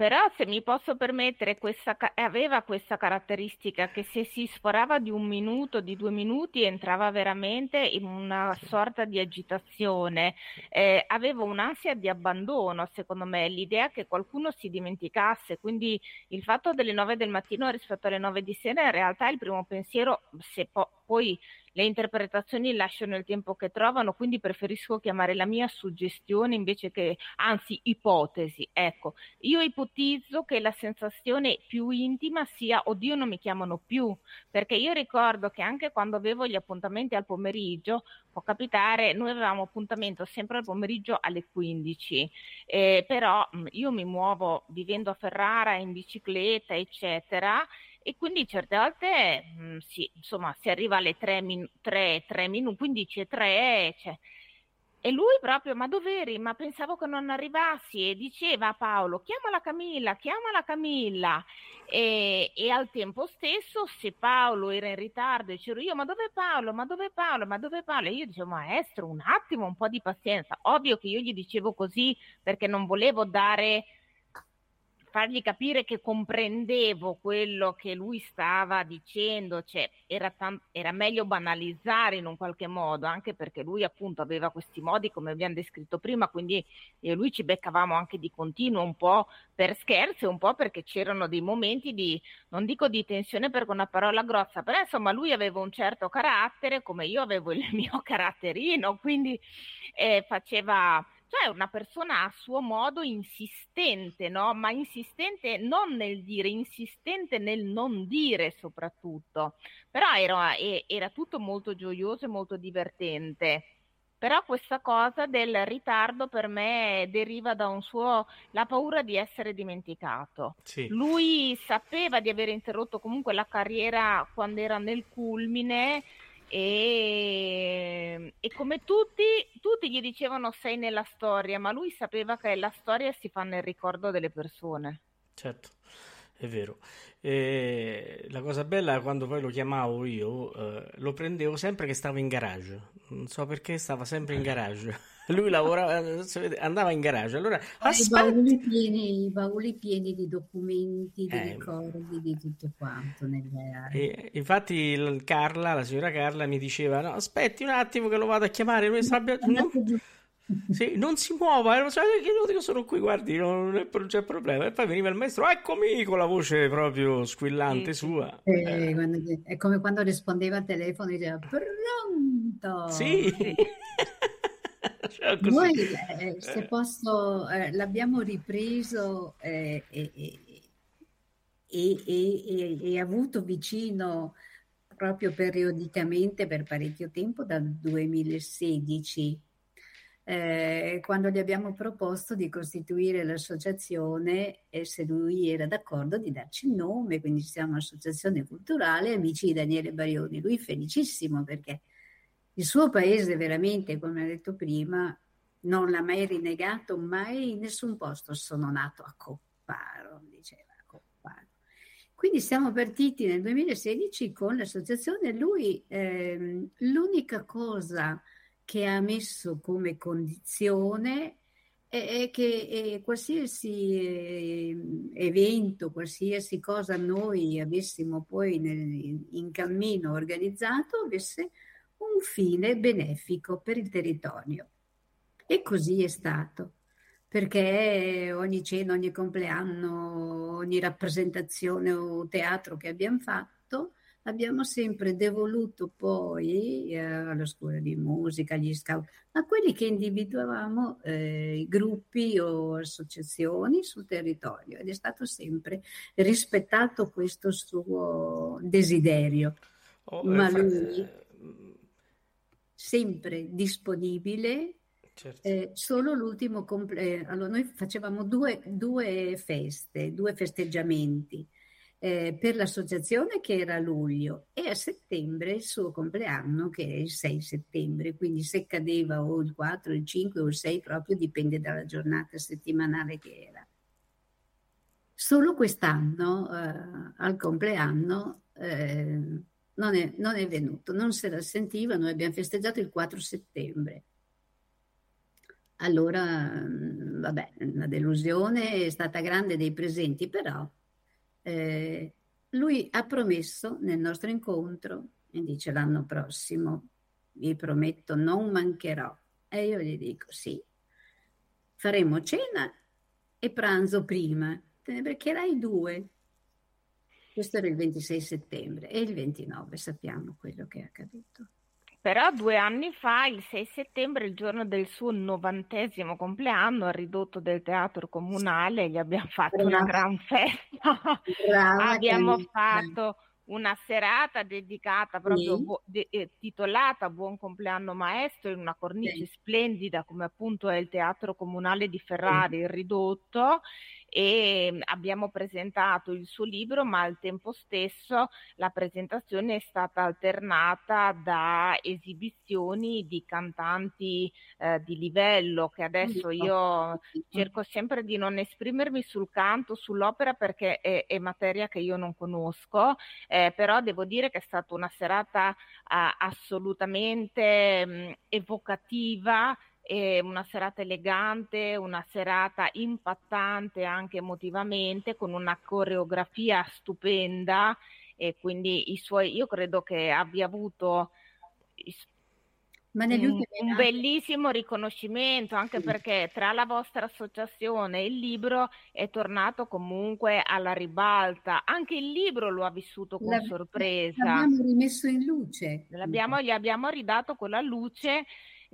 [SPEAKER 7] Però se mi posso permettere, questa, aveva questa caratteristica che se si sforava di un minuto, di due minuti, entrava veramente in una sorta di agitazione. Eh, aveva un'ansia di abbandono, secondo me, l'idea che qualcuno si dimenticasse. Quindi il fatto delle nove del mattino rispetto alle nove di sera, in realtà il primo pensiero, se po- poi le interpretazioni lasciano il tempo che trovano, quindi preferisco chiamare la mia suggestione invece che, anzi, ipotesi. Ecco, io ipotizzo che la sensazione più intima sia, oddio, non mi chiamano più, perché io ricordo che anche quando avevo gli appuntamenti al pomeriggio, può capitare, noi avevamo appuntamento sempre al pomeriggio alle 15, eh, però io mi muovo vivendo a Ferrara in bicicletta, eccetera, e quindi certe volte mh, mm, sì, insomma si arriva alle 3, min- 3, 3 minuti, 15 e 3, cioè, e lui proprio, ma dov'eri? Ma pensavo che non arrivassi e diceva a Paolo, chiamala Camilla, chiamala Camilla. E, e, al tempo stesso, se Paolo era in ritardo c'ero io, ma dove Paolo? Ma dove Paolo? Ma dove Paolo? E io dicevo, maestro, un attimo, un po' di pazienza. Ovvio che io gli dicevo così perché non volevo dare fargli capire che comprendevo quello che lui stava dicendo, cioè era, tam- era, meglio banalizzare in un qualche modo, anche perché lui appunto aveva questi modi come abbiamo descritto prima, quindi io e lui ci beccavamo anche di continuo un po' per scherzo, un po' perché c'erano dei momenti di, non dico di tensione perché una parola grossa, però insomma lui aveva un certo carattere come io avevo il [LAUGHS] mio caratterino, quindi eh, faceva cioè una persona a suo modo insistente, no? Ma insistente non nel dire, insistente nel non dire soprattutto. Però era, era tutto molto gioioso e molto divertente. Però questa cosa del ritardo per me deriva da un suo la paura di essere dimenticato.
[SPEAKER 2] Sì.
[SPEAKER 7] Lui sapeva di aver interrotto comunque la carriera quando era nel culmine e, e, come tutti, tutti gli dicevano sei nella storia, ma lui sapeva che la storia si fa nel ricordo delle persone.
[SPEAKER 2] Certo, è vero. E la cosa bella è quando poi lo chiamavo io, eh, lo prendevo sempre che stava in garage. Non so perché stava sempre in [LAUGHS] garage. Lui lavorava, andava in garage. Allora,
[SPEAKER 5] I bauli, pieni, i bauli pieni di documenti, di eh, ricordi, di tutto quanto aree.
[SPEAKER 2] infatti Carla, la signora Carla mi diceva, no, aspetti un attimo che lo vado a chiamare, noi sabbia... Non... Sì, non si muova, eh, io sono qui, guardi, non, c'è problema. E poi veniva il maestro, eccomi, con la voce proprio squillante sì. sua.
[SPEAKER 5] Eh, eh. Quando, è come quando rispondeva al telefono e diceva, pronto!
[SPEAKER 2] Sì! [LAUGHS] [LAUGHS]
[SPEAKER 5] cioè, Noi, eh, se posso, eh, l'abbiamo ripreso eh, e, e, e, e, avuto vicino proprio periodicamente per parecchio tempo dal 2016. Eh, quando gli abbiamo proposto di costituire l'associazione e se lui era d'accordo di darci il nome, quindi siamo un'associazione culturale Amici di Daniele Barioni. Lui felicissimo perché il suo paese veramente, come ho detto prima, non l'ha mai rinegato, mai in nessun posto sono nato a Copparo, diceva Copparo. Quindi siamo partiti nel 2016 con l'associazione. Lui, ehm, l'unica cosa che ha messo come condizione è, che qualsiasi eh, evento, qualsiasi cosa noi avessimo poi nel, in cammino organizzato, avesse un fine benefico per il territorio. E così è stato, perché ogni cena, ogni compleanno, ogni rappresentazione o teatro che abbiamo fatto, abbiamo sempre devoluto poi eh, alla scuola di musica, agli scout, a quelli che individuavamo eh, gruppi o associazioni sul territorio ed è stato sempre rispettato questo suo desiderio. Oh, Ma lui sempre disponibile. Certo. Eh, solo l'ultimo compleanno. Allora, noi facevamo due, due, feste, due festeggiamenti. eh, per l'associazione che era a luglio e a settembre il suo compleanno che è il 6 settembre, quindi se cadeva o il 4, il 5 o il 6 proprio dipende dalla giornata settimanale che era. Solo quest'anno eh, al compleanno eh, non, è, non è venuto, non se la sentiva, noi abbiamo festeggiato il 4 settembre. Allora, mm, vabbè, la delusione è stata grande dei presenti, però eh, lui ha promesso nel nostro incontro, e dice l'anno prossimo, vi prometto non mancherò. E io gli dico sì, faremo cena e pranzo prima, te ne beccherai due. Questo era il 26 settembre e il 29 sappiamo quello che è accaduto.
[SPEAKER 7] Però due anni fa, il 6 settembre, il giorno del suo novantesimo compleanno, al ridotto del teatro comunale, gli abbiamo fatto Brava. una gran festa. Brava, abbiamo fatto una serata dedicata proprio sì. bu- de- eh, titolata Buon compleanno maestro in una cornice sì. splendida come appunto è il teatro comunale di Ferrari, sì. il ridotto e abbiamo presentato il suo libro, ma al tempo stesso la presentazione è stata alternata da esibizioni di cantanti eh, di livello che adesso io cerco sempre di non esprimermi sul canto, sull'opera perché è, è materia che io non conosco, eh, però devo dire che è stata una serata eh, assolutamente mh, evocativa una serata elegante, una serata impattante anche emotivamente, con una coreografia stupenda e quindi i suoi, io credo che abbia avuto un, un, bellissimo riconoscimento anche perché tra la vostra associazione e il libro è tornato comunque alla ribalta. Anche il libro lo ha vissuto con L'ab- sorpresa.
[SPEAKER 5] l'abbiamo rimesso in luce.
[SPEAKER 7] L'abbiamo, gli abbiamo ridato quella luce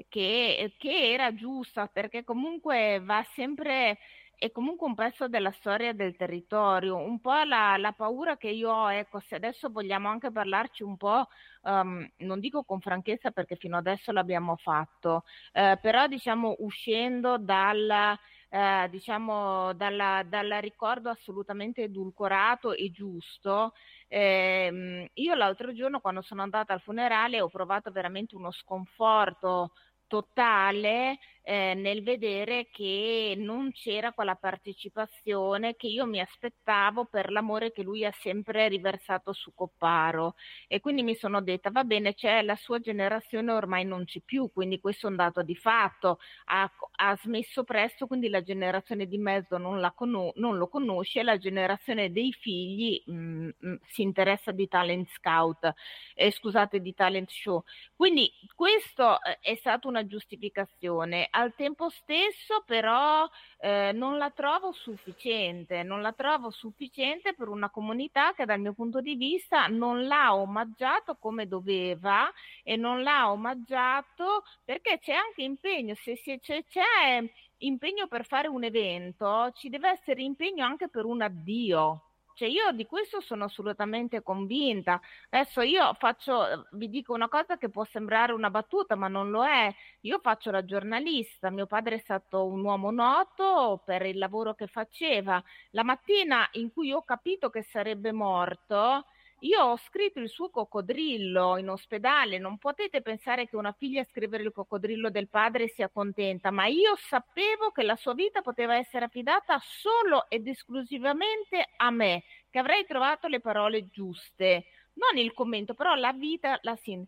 [SPEAKER 7] che, che era giusta perché comunque va sempre è comunque un pezzo della storia del territorio, un po' la, la, paura che io ho, ecco, se adesso vogliamo anche parlarci un po', um, non dico con franchezza perché fino adesso l'abbiamo fatto, eh, però diciamo uscendo dal, eh, diciamo, dal ricordo assolutamente edulcorato e giusto, eh, io l'altro giorno quando sono andata al funerale ho provato veramente uno sconforto totale eh, nel vedere che non c'era quella partecipazione che io mi aspettavo per l'amore che lui ha sempre riversato su Copparo. E quindi mi sono detta va bene c'è la sua generazione ormai non c'è più quindi questo è un dato di fatto. Ha, ha smesso presto quindi la generazione di mezzo non, con- non lo conosce la generazione dei figli mh, mm, mh, mm, si interessa di talent scout eh, scusate di talent show. Quindi questo eh, è stata una giustificazione al tempo stesso però eh, non la trovo sufficiente, non la trovo sufficiente per una comunità che dal mio punto di vista non l'ha omaggiato come doveva e non l'ha omaggiato perché c'è anche impegno, se, se c'è, c'è impegno per fare un evento, ci deve essere impegno anche per un addio cioè io di questo sono assolutamente convinta. Adesso io faccio, vi dico una cosa che può sembrare una battuta, ma non lo è. Io faccio la giornalista, mio padre è stato un uomo noto per il lavoro che faceva. La mattina in cui ho capito che sarebbe morto, io ho scritto il suo coccodrillo in ospedale, non potete pensare che una figlia scrivere il coccodrillo del padre sia contenta, ma io sapevo che la sua vita poteva essere affidata solo ed esclusivamente a me, che avrei trovato le parole giuste, non il commento, però la vita, la sin.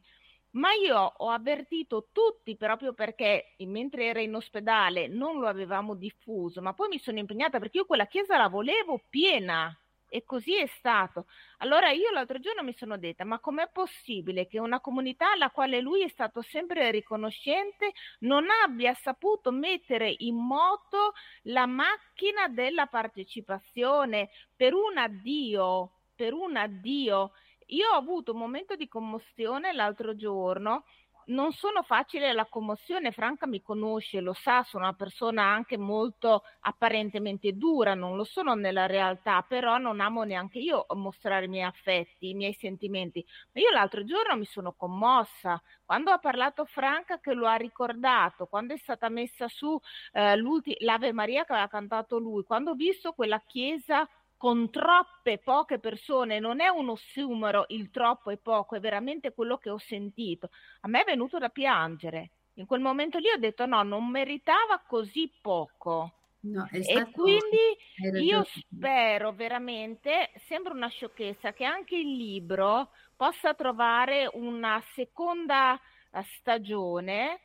[SPEAKER 7] Ma io ho avvertito tutti proprio perché mentre era in ospedale non lo avevamo diffuso, ma poi mi sono impegnata perché io quella chiesa la volevo piena, e così è stato. Allora io l'altro giorno mi sono detta, ma com'è possibile che una comunità alla quale lui è stato sempre riconoscente non abbia saputo mettere in moto la macchina della partecipazione per un addio, per un addio. Io ho avuto un momento di commozione l'altro giorno non sono facile la commozione, Franca mi conosce, lo sa, sono una persona anche molto apparentemente dura, non lo sono nella realtà, però non amo neanche io mostrare i miei affetti, i miei sentimenti. Ma io l'altro giorno mi sono commossa quando ha parlato Franca che lo ha ricordato, quando è stata messa su eh, l'Ave Maria che aveva cantato lui, quando ho visto quella chiesa con troppe poche persone, non è un ossimoro il troppo e poco, è veramente quello che ho sentito. A me è venuto da piangere. In quel momento lì ho detto no, non meritava così poco.
[SPEAKER 5] No,
[SPEAKER 7] E quindi io spero veramente, sembra una sciocchezza, che anche il libro possa trovare una seconda eh, stagione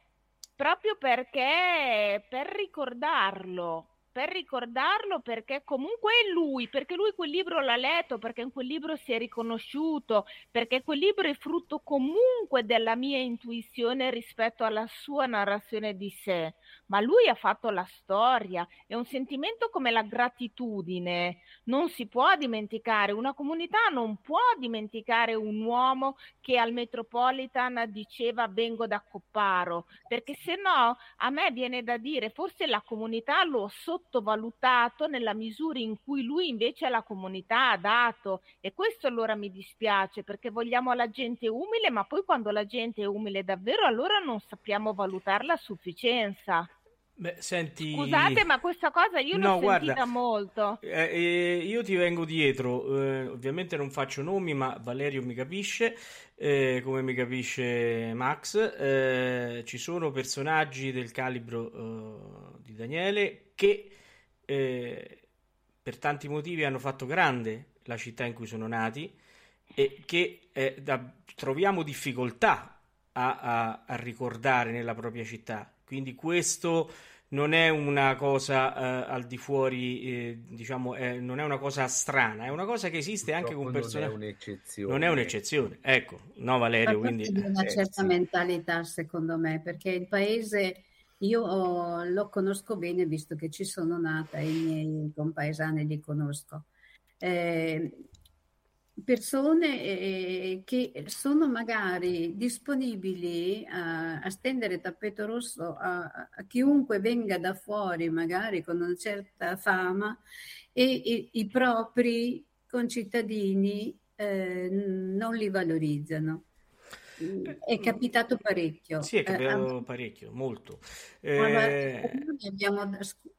[SPEAKER 7] proprio perché per ricordarlo, per ricordarlo perché comunque è lui, perché lui quel libro l'ha letto, perché in quel libro si è riconosciuto, perché quel libro è frutto comunque della mia intuizione rispetto alla sua narrazione di sé, ma lui ha fatto la storia, è un sentimento come la gratitudine, non si può dimenticare, una comunità non può dimenticare un uomo che al Metropolitan diceva vengo da Copparo, perché se no a me viene da dire forse la comunità lo ha sottovalutato nella misura in cui lui invece alla comunità ha dato e questo allora mi dispiace perché vogliamo la gente umile, ma poi quando la gente è umile davvero allora non sappiamo valutarla a sufficienza.
[SPEAKER 2] Beh, senti...
[SPEAKER 7] Scusate, ma questa cosa io l'ho
[SPEAKER 2] No, guarda,
[SPEAKER 7] sentita molto.
[SPEAKER 2] eh, eh, io ti vengo dietro, eh, ovviamente non faccio nomi, ma Valerio mi capisce, eh, come mi capisce Max. Eh, ci sono personaggi del calibro eh, di Daniele che per tanti motivi hanno fatto grande la città in cui sono nati e che da- troviamo difficoltà a, a- a ricordare nella propria città. Quindi questo non è una cosa eh, al di fuori, eh, diciamo, eh, non è una cosa strana, è una cosa che esiste anche con
[SPEAKER 3] Purtroppo non è
[SPEAKER 2] persone.
[SPEAKER 3] un'eccezione.
[SPEAKER 2] Non è un'eccezione, ecco, no Valerio, quindi
[SPEAKER 5] di una
[SPEAKER 3] Eh,
[SPEAKER 5] certa
[SPEAKER 3] sì.
[SPEAKER 5] mentalità, secondo me, perché il paese io oh, lo conosco bene, visto che ci sono nata e i miei compaesani li conosco. Eh, persone eh, che sono magari disponibili a, a stendere tappeto rosso a, a chiunque venga da fuori, magari con una certa fama, e i, i propri concittadini eh, non li valorizzano. Mm, È capitato parecchio.
[SPEAKER 2] sì, è
[SPEAKER 5] Eh, a-
[SPEAKER 2] cambiato parecchio, molto. Eh,
[SPEAKER 5] abbiamo,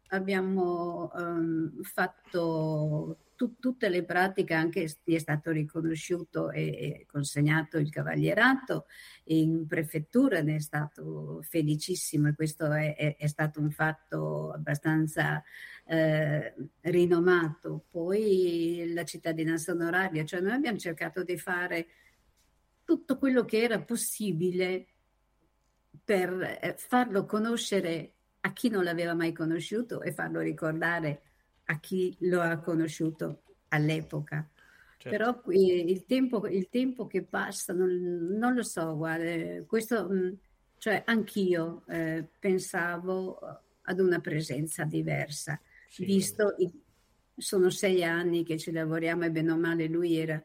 [SPEAKER 5] abbiamo, ehm, fatto tu- tutte le pratiche, anche gli è stato riconosciuto e, e consegnato il cavalierato in prefettura, ne è stato felicissimo e questo è, è- è stato un fatto abbastanza eh, rinomato. Poi la cittadinanza onoraria, cioè noi abbiamo cercato di fare tutto quello che era possibile per eh, farlo conoscere a chi non l'aveva mai conosciuto e farlo ricordare a chi lo ha conosciuto all'epoca.
[SPEAKER 2] certo.
[SPEAKER 5] Però il tempo, il tempo che passa, non, non lo so, guarda, questo, mh, cioè anch'io eh, pensavo ad una presenza diversa,
[SPEAKER 2] Sì,
[SPEAKER 5] visto i- sono sei anni che ci lavoriamo e bene o male lui era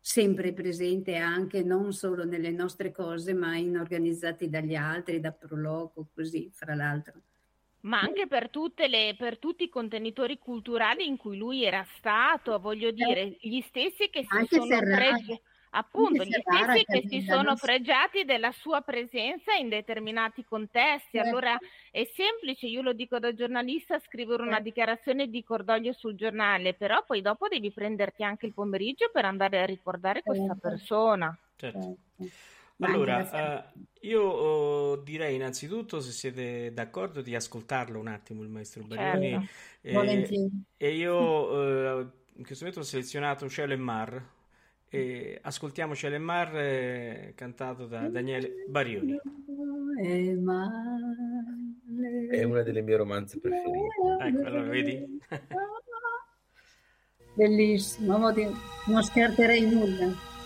[SPEAKER 5] sempre presente anche non solo nelle nostre cose, ma in organizzati dagli altri, da Proloco, così, fra l'altro.
[SPEAKER 7] Ma anche per tutte le, per tutti i contenitori culturali in cui lui era stato, voglio dire, gli stessi che si
[SPEAKER 5] Anche
[SPEAKER 7] sono pregi- appunto, gli stessi
[SPEAKER 5] che
[SPEAKER 7] si sono fregiati della sua presenza in determinati contesti.
[SPEAKER 5] Certo.
[SPEAKER 7] Allora è semplice, io lo dico da giornalista, scrivere una
[SPEAKER 5] Certo.
[SPEAKER 7] dichiarazione di cordoglio sul giornale, però poi dopo devi prenderti anche il pomeriggio per andare a ricordare questa
[SPEAKER 5] Certo.
[SPEAKER 7] persona.
[SPEAKER 2] certo. Allora, eh, io oh, direi innanzitutto, se siete d'accordo, di ascoltarlo un attimo il maestro Barioni.
[SPEAKER 7] Certo.
[SPEAKER 2] Eh, e io eh, in questo momento ho selezionato Cielo e Mar. E ascoltiamo Cielo e Mar eh, cantato da Daniele Barioni.
[SPEAKER 3] È una delle mie romanze preferite.
[SPEAKER 2] Ecco, allora vedi?
[SPEAKER 5] Bellissimo, non scarterei nulla.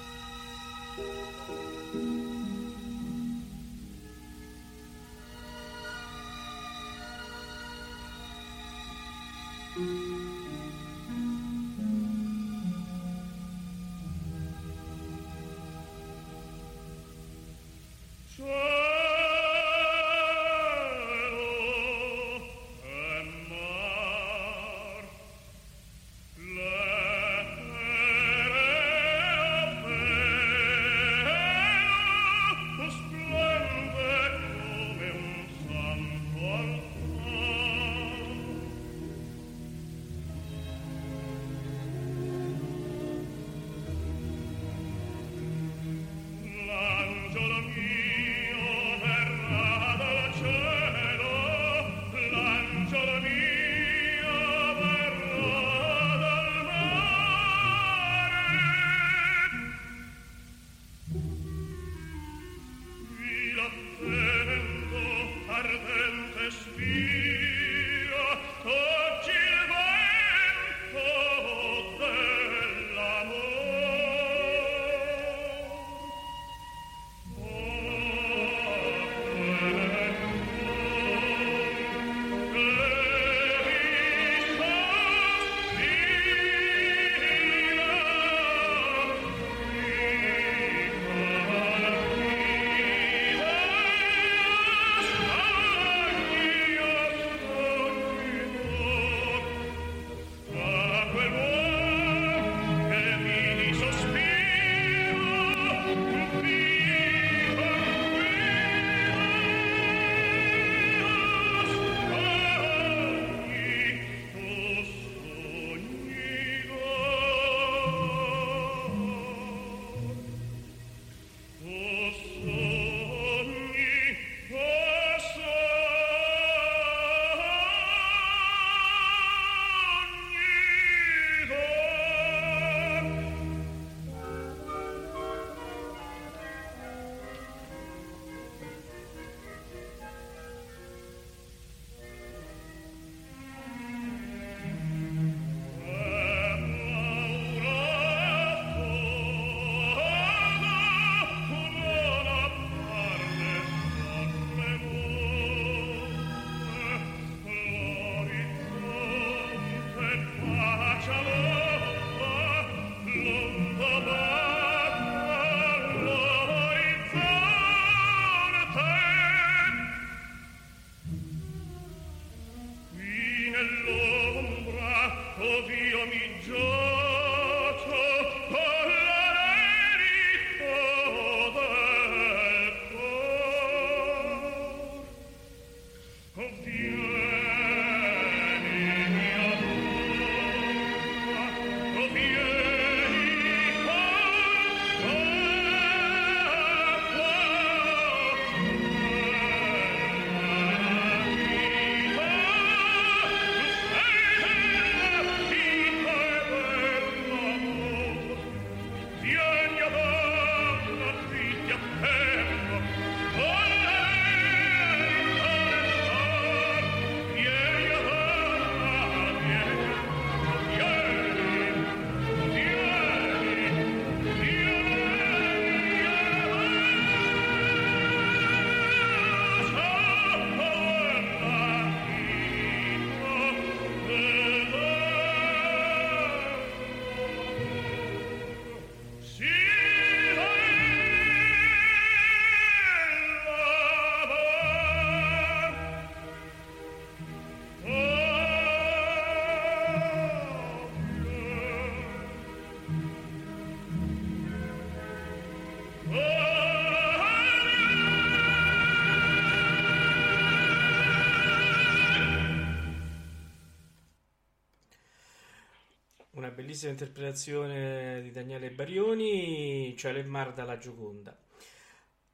[SPEAKER 2] Bellissima interpretazione di Daniele Barioni, cioè il mar dalla Gioconda.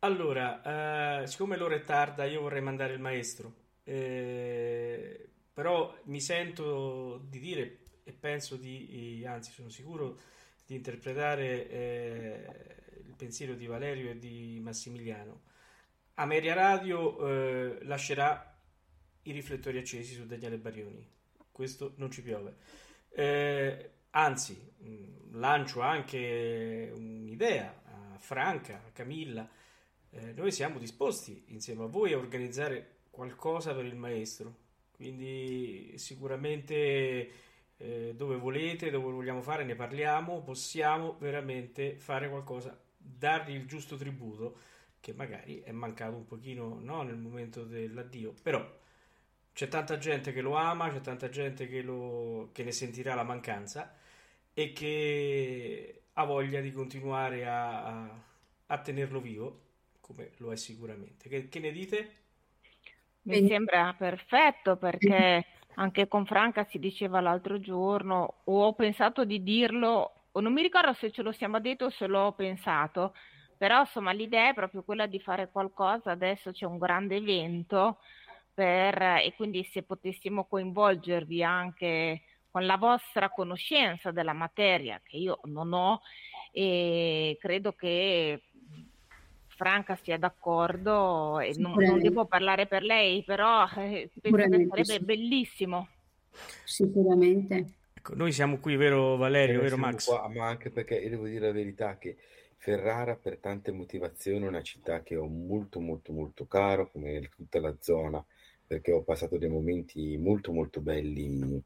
[SPEAKER 2] Allora, eh, siccome l'ora è tarda, io vorrei mandare il maestro, eh, però mi sento di dire e penso di, anzi sono sicuro di interpretare eh, il pensiero di Valerio e di Massimiliano. Ameria Radio eh, lascerà i riflettori accesi su Daniele Barioni, questo non ci piove. Eh, Anzi, mm, lancio anche un'idea a Franca, a Camilla. Eh, noi siamo disposti insieme a voi a organizzare qualcosa per il maestro. Quindi sicuramente eh, dove volete, dove vogliamo fare, ne parliamo, possiamo veramente fare qualcosa, dargli il giusto tributo che magari è mancato un pochino no, nel momento dell'addio, però c'è tanta gente che lo ama, c'è tanta gente che, lo, che ne sentirà la mancanza e che ha voglia di continuare a, a, tenerlo vivo, come lo è sicuramente. Che, che ne dite?
[SPEAKER 7] Mi sembra perfetto perché anche con Franca si diceva l'altro giorno, o ho pensato di dirlo, o non mi ricordo se ce lo siamo detto o se l'ho pensato, però insomma l'idea è proprio quella di fare qualcosa, adesso c'è un grande evento per, e quindi se potessimo coinvolgervi anche con la vostra conoscenza della materia, che io non ho, e credo che Franca sia d'accordo e non, non, devo parlare per lei, però eh, penso che sarebbe sì. bellissimo.
[SPEAKER 5] Sicuramente.
[SPEAKER 2] Ecco, noi siamo qui, vero Valerio, eh, vero Max?
[SPEAKER 3] Qua, ma anche perché io devo dire la verità che Ferrara per tante motivazioni è una città che ho molto molto molto caro, come tutta la zona, perché ho passato dei momenti molto molto belli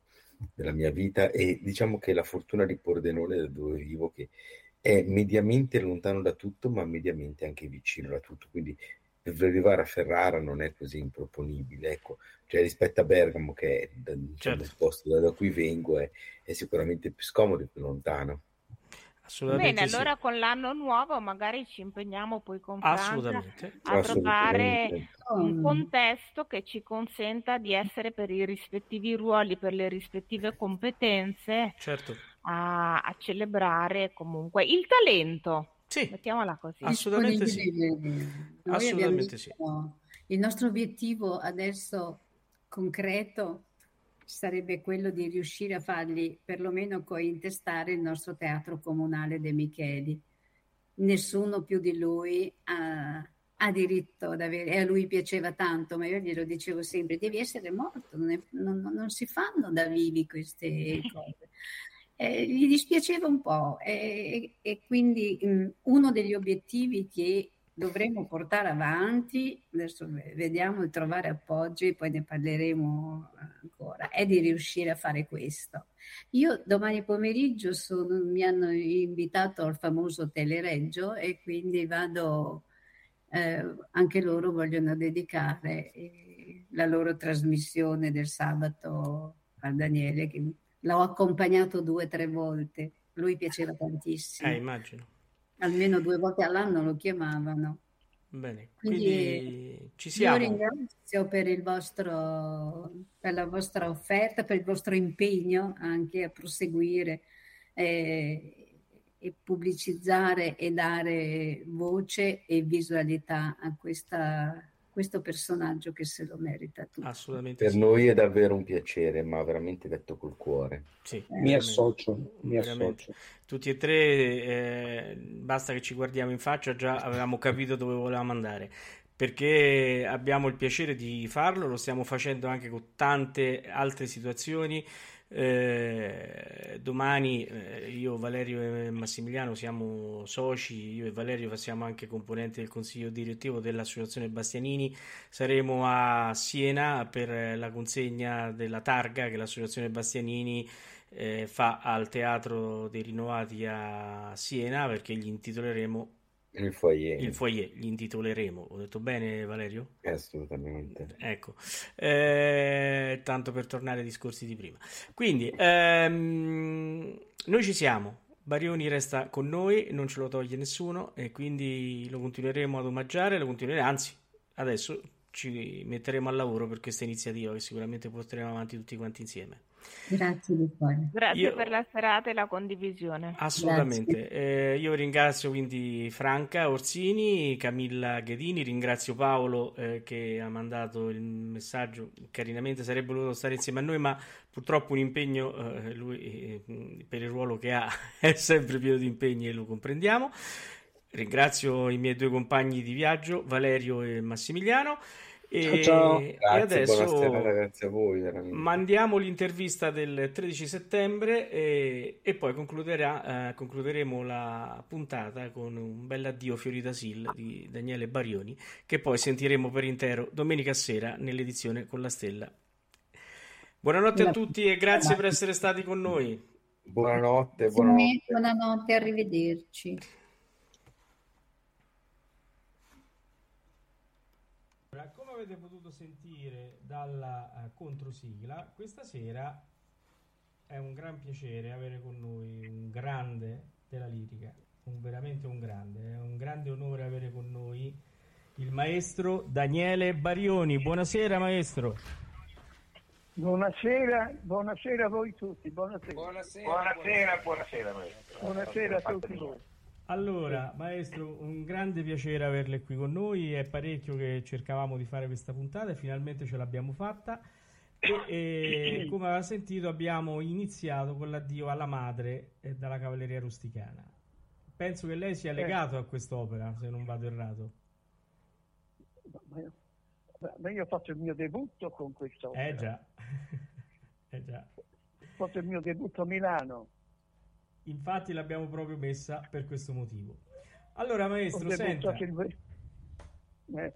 [SPEAKER 3] della mia vita e diciamo che la fortuna di Pordenone da dove vivo che è mediamente lontano da tutto ma mediamente anche vicino da tutto. Quindi per arrivare a Ferrara non è così improponibile ecco. Cioè rispetto a Bergamo che è diciamo, certo. il posto da, da cui vengo è, è sicuramente più scomodo e più lontano
[SPEAKER 7] Bene, sì. allora con l'anno nuovo magari ci impegniamo poi con Franca a trovare un contesto che ci consenta di essere per i rispettivi ruoli, per le rispettive competenze,
[SPEAKER 2] certo.
[SPEAKER 7] a, a celebrare comunque il talento.
[SPEAKER 2] Sì,
[SPEAKER 7] mettiamola così.
[SPEAKER 2] Assolutamente sì. Assolutamente sì.
[SPEAKER 5] Il nostro obiettivo adesso concreto sarebbe quello di riuscire a fargli perlomeno cointestare il nostro teatro comunale De Micheli. Nessuno più di lui ha, ha diritto ad avere, e a lui piaceva tanto, ma io glielo dicevo sempre, devi essere morto, non, è, non, non si fanno da vivi queste [LAUGHS] cose. Eh, gli dispiaceva un po' e, e quindi mh, uno degli obiettivi che dovremmo portare avanti, adesso vediamo di trovare appoggi, poi ne parleremo ancora, è di riuscire a fare questo. Io domani pomeriggio sono, mi hanno invitato al famoso Telereggio e quindi vado, eh, anche loro vogliono dedicare eh, la loro trasmissione del sabato a Daniele, che l'ho accompagnato due o tre volte, lui piaceva tantissimo.
[SPEAKER 2] Eh, immagino
[SPEAKER 5] almeno due volte all'anno lo chiamavano.
[SPEAKER 2] Bene, quindi, quindi ci siamo.
[SPEAKER 5] Io ringrazio per, il vostro, per la vostra offerta, per il vostro impegno anche a proseguire eh, e pubblicizzare e dare voce e visualità a questa questo personaggio che se lo merita tutto.
[SPEAKER 2] Assolutamente
[SPEAKER 3] per
[SPEAKER 2] sì.
[SPEAKER 3] noi è davvero un piacere, ma veramente detto col cuore.
[SPEAKER 2] Sì,
[SPEAKER 8] eh, mi associo, mi associo.
[SPEAKER 2] Tutti e tre, eh, basta che ci guardiamo in faccia, già avevamo capito dove volevamo andare. Perché abbiamo il piacere di farlo, lo stiamo facendo anche con tante altre situazioni eh, domani eh, io, Valerio e Massimiliano siamo soci, io e Valerio siamo anche componenti del consiglio direttivo dell'associazione Bastianini. Saremo a Siena per la consegna della targa che l'associazione Bastianini eh, fa al Teatro dei Rinnovati a Siena perché gli intitoleremo
[SPEAKER 3] il foyer.
[SPEAKER 2] Il foyer, gli intitoleremo. Ho detto bene, Valerio?
[SPEAKER 3] Assolutamente.
[SPEAKER 2] Ecco, eh, tanto per tornare ai discorsi di prima. Quindi, ehm, noi ci siamo. Barioni resta con noi, non ce lo toglie nessuno e quindi lo continueremo ad omaggiare, lo continueremo, anzi, adesso ci metteremo al lavoro per questa iniziativa che sicuramente porteremo avanti tutti quanti insieme.
[SPEAKER 5] Grazie di cuore.
[SPEAKER 7] Grazie io... per la serata e la condivisione.
[SPEAKER 2] Assolutamente. Eh, io ringrazio quindi Franca Orsini, Camilla Ghedini, ringrazio Paolo eh, che ha mandato il messaggio. Carinamente sarebbe voluto stare insieme a noi, ma purtroppo un impegno, eh, lui eh, per il ruolo che ha [LAUGHS] è sempre pieno di impegni e lo comprendiamo. Ringrazio i miei due compagni di viaggio, Valerio e Massimiliano. E,
[SPEAKER 3] ciao,
[SPEAKER 2] e
[SPEAKER 3] grazie,
[SPEAKER 2] adesso
[SPEAKER 3] ragazzi a voi. Veramente.
[SPEAKER 2] Mandiamo l'intervista del 13 settembre e, e poi eh, concluderemo la puntata con un bel addio Fioritasil di Daniele Barioni che poi sentiremo per intero domenica sera nell'edizione con la stella. Buonanotte a tutti e grazie per essere stati con noi.
[SPEAKER 3] Buonanotte, buonanotte.
[SPEAKER 5] Buonanotte, arrivederci.
[SPEAKER 2] Come avete potuto sentire dalla uh, controsigla, questa sera è un gran piacere avere con noi un grande della lirica, un, veramente un grande, è un grande onore avere con noi il maestro Daniele Barioni. Buonasera maestro.
[SPEAKER 9] Buonasera, buonasera a voi tutti. Buonasera,
[SPEAKER 8] buonasera, buonasera, buonasera,
[SPEAKER 9] maestro. Buonasera a tutti voi.
[SPEAKER 2] Allora, maestro, un grande piacere averle qui con noi. È parecchio che cercavamo di fare questa puntata e finalmente ce l'abbiamo fatta. E, e [COUGHS] come aveva sentito, abbiamo iniziato con l'addio alla madre eh, dalla cavalleria rusticana. Penso che lei sia legato a quest'opera, se non vado errato.
[SPEAKER 9] Ma io ho fatto il mio debutto con quest'opera. [LAUGHS]
[SPEAKER 2] Eh già, eh già.
[SPEAKER 9] Ho fatto il mio debutto a Milano
[SPEAKER 2] Infatti l'abbiamo proprio messa per questo motivo. Allora, maestro, senta,
[SPEAKER 9] il... Eh,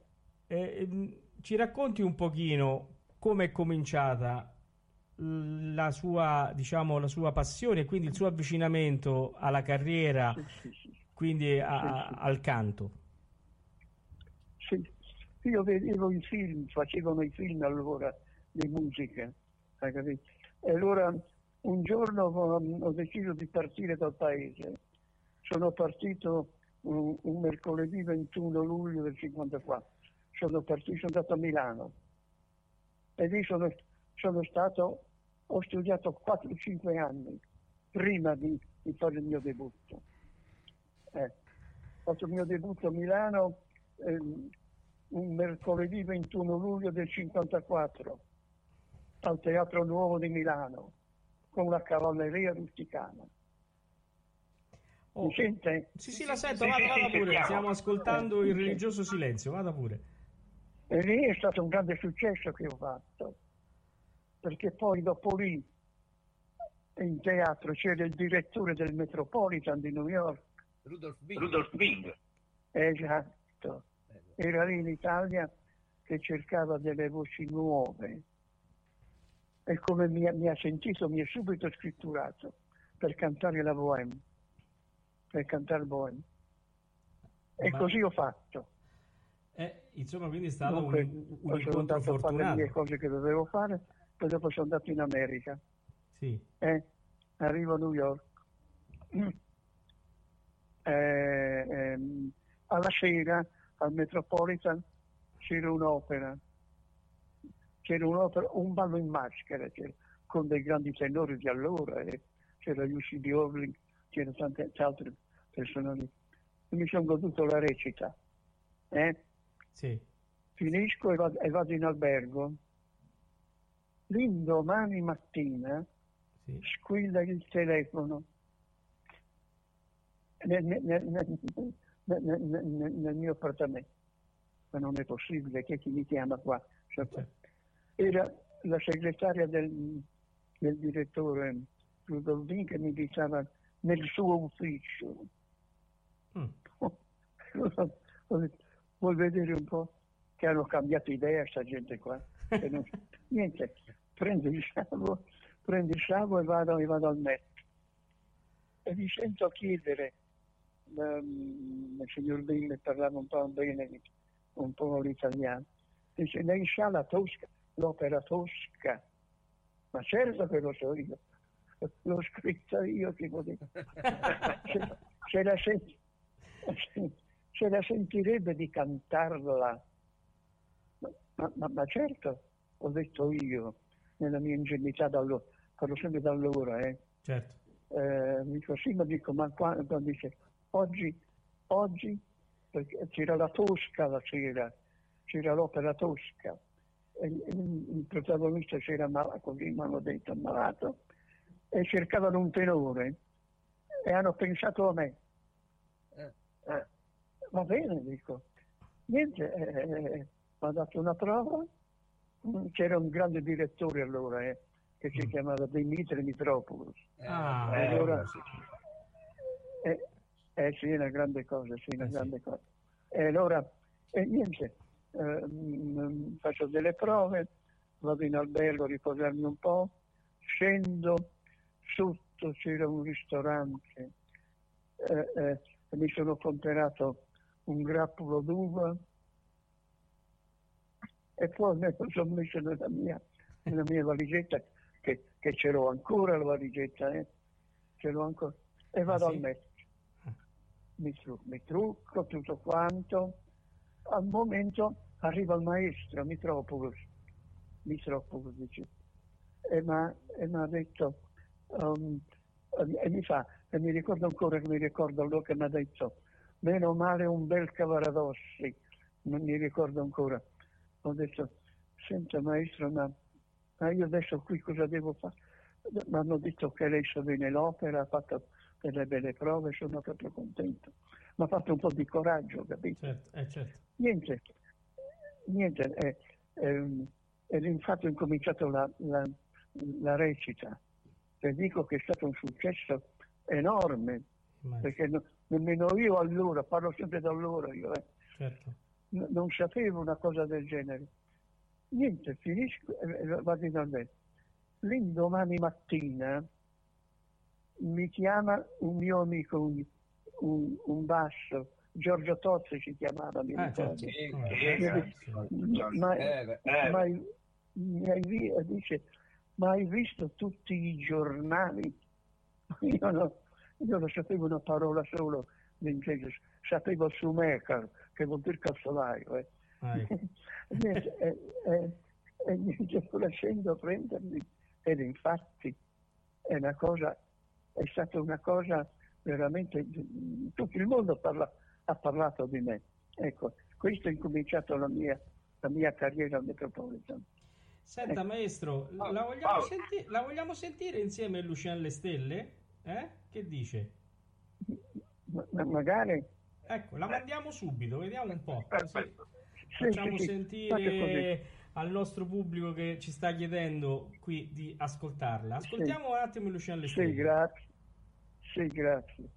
[SPEAKER 2] eh, ehm, ci racconti un pochino come è cominciata la sua, diciamo, la sua passione e quindi il suo avvicinamento alla carriera,
[SPEAKER 9] sì, sì, sì.
[SPEAKER 2] quindi a- al canto.
[SPEAKER 9] Sì, io vedevo i film, facevano i film allora di musica, hai capito? E allora un giorno ho, ho deciso di partire dal paese. Sono partito un, un mercoledì 21 luglio del 54. Sono partito, sono andato a Milano e lì sono, sono stato, ho studiato 4-5 anni prima di, di fare il mio debutto. Eh, ho fatto il mio debutto a Milano ehm, un mercoledì 21 luglio del 54 al Teatro Nuovo di Milano con la cavalleria rusticana.
[SPEAKER 2] Oh,
[SPEAKER 9] Mi sente?
[SPEAKER 2] Sì, sì, la sento,
[SPEAKER 9] Sì,
[SPEAKER 2] vada,
[SPEAKER 9] sì,
[SPEAKER 2] vada
[SPEAKER 9] sì,
[SPEAKER 2] pure.
[SPEAKER 9] sentiamo.
[SPEAKER 2] Stiamo ascoltando il religioso silenzio, vada pure.
[SPEAKER 9] E lì è stato un grande successo che ho fatto, perché poi dopo lì in teatro c'era il direttore del Metropolitan di New York,
[SPEAKER 8] Rudolf Bing.
[SPEAKER 10] Rudolf Bing.
[SPEAKER 9] esatto, era lì in Italia che cercava delle voci nuove e come mi, ha- mi ha sentito mi ha subito scritturato per cantare la Bohème, per cantare Bohème. E
[SPEAKER 2] Ma-
[SPEAKER 9] così ho fatto.
[SPEAKER 2] Eh, insomma, quindi è stato
[SPEAKER 9] Dunque,
[SPEAKER 2] un, un
[SPEAKER 9] sono andato a fare le
[SPEAKER 2] fortunato.
[SPEAKER 9] mie cose che dovevo fare, poi dopo sono andato in America.
[SPEAKER 2] Sì.
[SPEAKER 9] Eh, arrivo a New York. Mm. [CLEARS THROAT] Eh, ehm, alla sera al Metropolitan c'era un'opera, c'era un'opera, un ballo in maschera c'era, con dei grandi tenori di allora, eh. c'era UCB Orling, c'erano tante altre persone lì. Mi sono goduto la recita. Eh?
[SPEAKER 2] Sì.
[SPEAKER 9] Finisco e vado, e vado in albergo. L'indomani mattina
[SPEAKER 2] Sì.
[SPEAKER 9] squilla il telefono nel- nel- nel- nel mio appartamento. Ma non è possibile, che chi mi chiama qua? Cioè,
[SPEAKER 2] Certo.
[SPEAKER 9] Era la segretaria del, del direttore Rudolfin che mi diceva nel suo ufficio.
[SPEAKER 2] Mm. [LAUGHS]
[SPEAKER 9] Vuoi vedere un po' che hanno cambiato idea sta gente qua? Che [LAUGHS] non- niente, prendo il sciavo, prendo il sciavo e vado, e vado al netto. E mi sento chiedere, ehm, il signor Bille parlava un po' bene, un po' l'italiano, dice, lei sa la Tosca, l'opera Tosca? Ma certo che lo so io, l'ho scritta io, vuol dire. [LAUGHS] Se, se la senti- se la sentirebbe di cantarla. Ma, ma- ma certo, ho detto io, nella mia ingenuità, da allora, parlo sempre da allora, eh.
[SPEAKER 2] Certo.
[SPEAKER 9] Eh, dico sì, ma dico, ma quando dice, oggi, oggi, c'era la Tosca la sera, c'era l'opera Tosca, il, protagonista c'era malato, così mi hanno detto, malato, e cercavano un tenore, e hanno pensato a me.
[SPEAKER 8] Eh.
[SPEAKER 9] Eh, va bene, dico. Niente, eh, mi ha dato una prova. Mm, C'era un grande direttore allora eh, che si
[SPEAKER 2] Mm.
[SPEAKER 9] chiamava Dimitri Mitropoulos.
[SPEAKER 2] Ah,
[SPEAKER 9] Eh, allora-. Eh, eh, sì, è una grande cosa, sì, una
[SPEAKER 2] Eh, sì.
[SPEAKER 9] grande cosa. E allora, e niente, eh, mm, faccio delle prove, vado in albergo a riposarmi un po', scendo, sotto c'era un ristorante, eh, eh, mi sono comprato un grappolo d'uva e poi me lo sono messo nella mia, nella mia valigetta, che, che ce l'ho ancora la valigetta, eh? ce l'ho ancora, e vado
[SPEAKER 2] Ah, sì?
[SPEAKER 9] al letto. Mi, tru- mi trucco tutto quanto, al momento arriva il maestro Mitropoulos, Mitropoulos dice, e mi ha detto, um, e mi fa, e mi ricordo ancora che mi ricordo allora che mi ha detto, meno male un bel cavaradossi, non mi ricordo ancora. Ho detto, senta maestro, ma, ma io adesso qui cosa devo fare? Mi hanno detto che lei sa bene l'opera, ha fatto delle belle prove, sono proprio contento. Mi ha fatto un po' di coraggio, capito?
[SPEAKER 2] Certo, eh, certo.
[SPEAKER 9] Niente, niente, eh, ehm, infatti ho incominciato la, la- la recita e dico che è stato un successo enorme
[SPEAKER 2] Immagino.
[SPEAKER 9] perché no- nemmeno io allora, parlo sempre da allora, io, eh,
[SPEAKER 2] Certo.
[SPEAKER 9] n- non sapevo una cosa del genere. Niente, finisco e e vado in albergo. L'indomani mattina mi chiama un mio amico, un, un- un basso, Giorgio Tozzi si chiamava, mi ricordo. ma,
[SPEAKER 8] Eh,
[SPEAKER 3] eh.
[SPEAKER 9] ma hai- mi hai vi- dice, ma hai visto tutti i giornali? [LAUGHS] Io, no- io non sapevo una parola solo di inglese, sapevo Sumecar, che vuol dire calzolaio. Eh. [LAUGHS] E, niente, riuscendo a prendermi, ed infatti è una cosa, è stata una cosa veramente, tutto il mondo parla- ha parlato di me. Ecco, questo è incominciato la mia, la mia carriera al Metropolitan.
[SPEAKER 2] Senta,
[SPEAKER 9] Ecco.
[SPEAKER 2] maestro, la vogliamo, senti- la vogliamo sentire insieme a Lucien Le Stelle? Eh? Che dice?
[SPEAKER 9] Ma- ma magari
[SPEAKER 2] Ecco, la mandiamo subito, vediamo un po'.
[SPEAKER 9] Perfetto. Sì,
[SPEAKER 2] facciamo
[SPEAKER 9] sì, sì,
[SPEAKER 2] sentire al nostro pubblico che ci sta chiedendo qui di ascoltarla. Ascoltiamo un attimo Lucien Le Stelle.
[SPEAKER 9] Sì, grazie. Sì, grazie.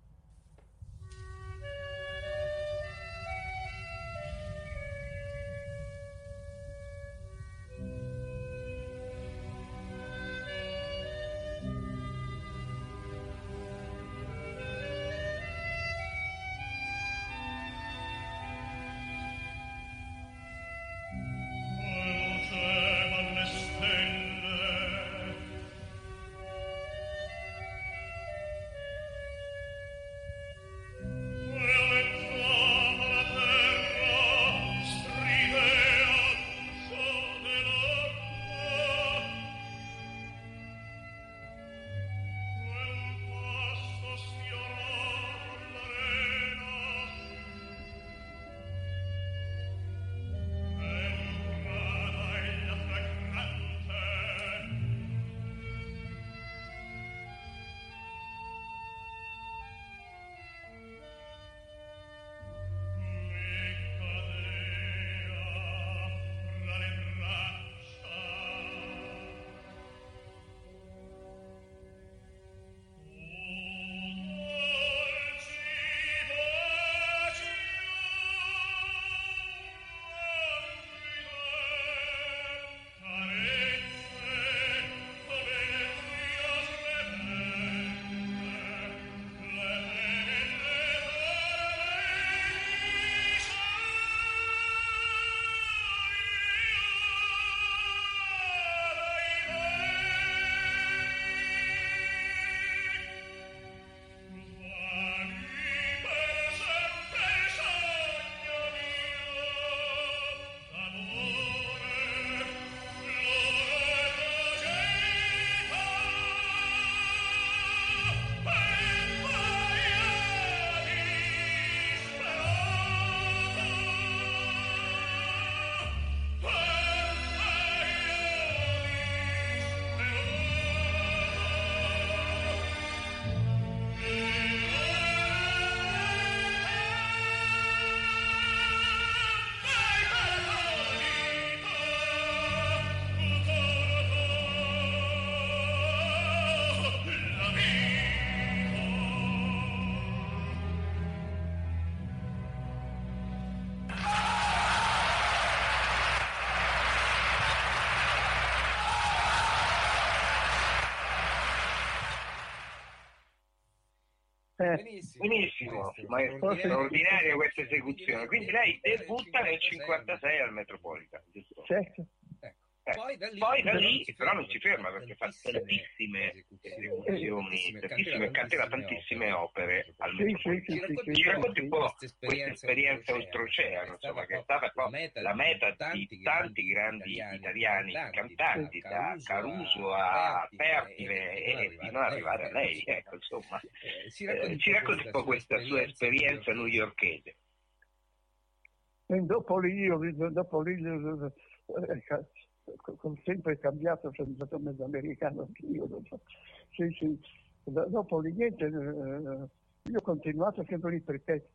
[SPEAKER 9] Eh,
[SPEAKER 8] Benissimo,
[SPEAKER 10] Benissimo,
[SPEAKER 8] maestro,
[SPEAKER 10] ma è
[SPEAKER 8] straordinaria
[SPEAKER 10] straordinaria questa esecuzione. Quindi lei debutta nel 56 al Metropolitan, giusto?
[SPEAKER 9] certo.
[SPEAKER 10] Eh,
[SPEAKER 8] Poi da lì,
[SPEAKER 10] Poi da
[SPEAKER 8] però
[SPEAKER 10] lì
[SPEAKER 8] non si
[SPEAKER 10] però
[SPEAKER 8] ferma,
[SPEAKER 10] non si ferma perché fa tantissime esecuzioni, tantissime, cantera tantissime opere al
[SPEAKER 9] Sì,
[SPEAKER 10] Metropolitan.
[SPEAKER 9] sì, sì, sì,
[SPEAKER 10] Ci racconti
[SPEAKER 9] sì.
[SPEAKER 10] un po'
[SPEAKER 8] questa
[SPEAKER 10] esperienza oltreoceano, insomma, che è stata la meta di tanti grandi italiani cantanti, da Caruso a Pertile e fino ad arrivare a lei. Ecco, insomma, [LAUGHS]
[SPEAKER 8] Eh, ci
[SPEAKER 10] Eh,
[SPEAKER 8] racconti,
[SPEAKER 10] un po' questa sua esperienza newyorkese.
[SPEAKER 9] E dopo lì, io, dopo lì, con sempre cambiato, sono stato mezzo americano anch'io. dopo. Sì, sì. Do- Dopo niente, eh, io ho continuato sempre lì perché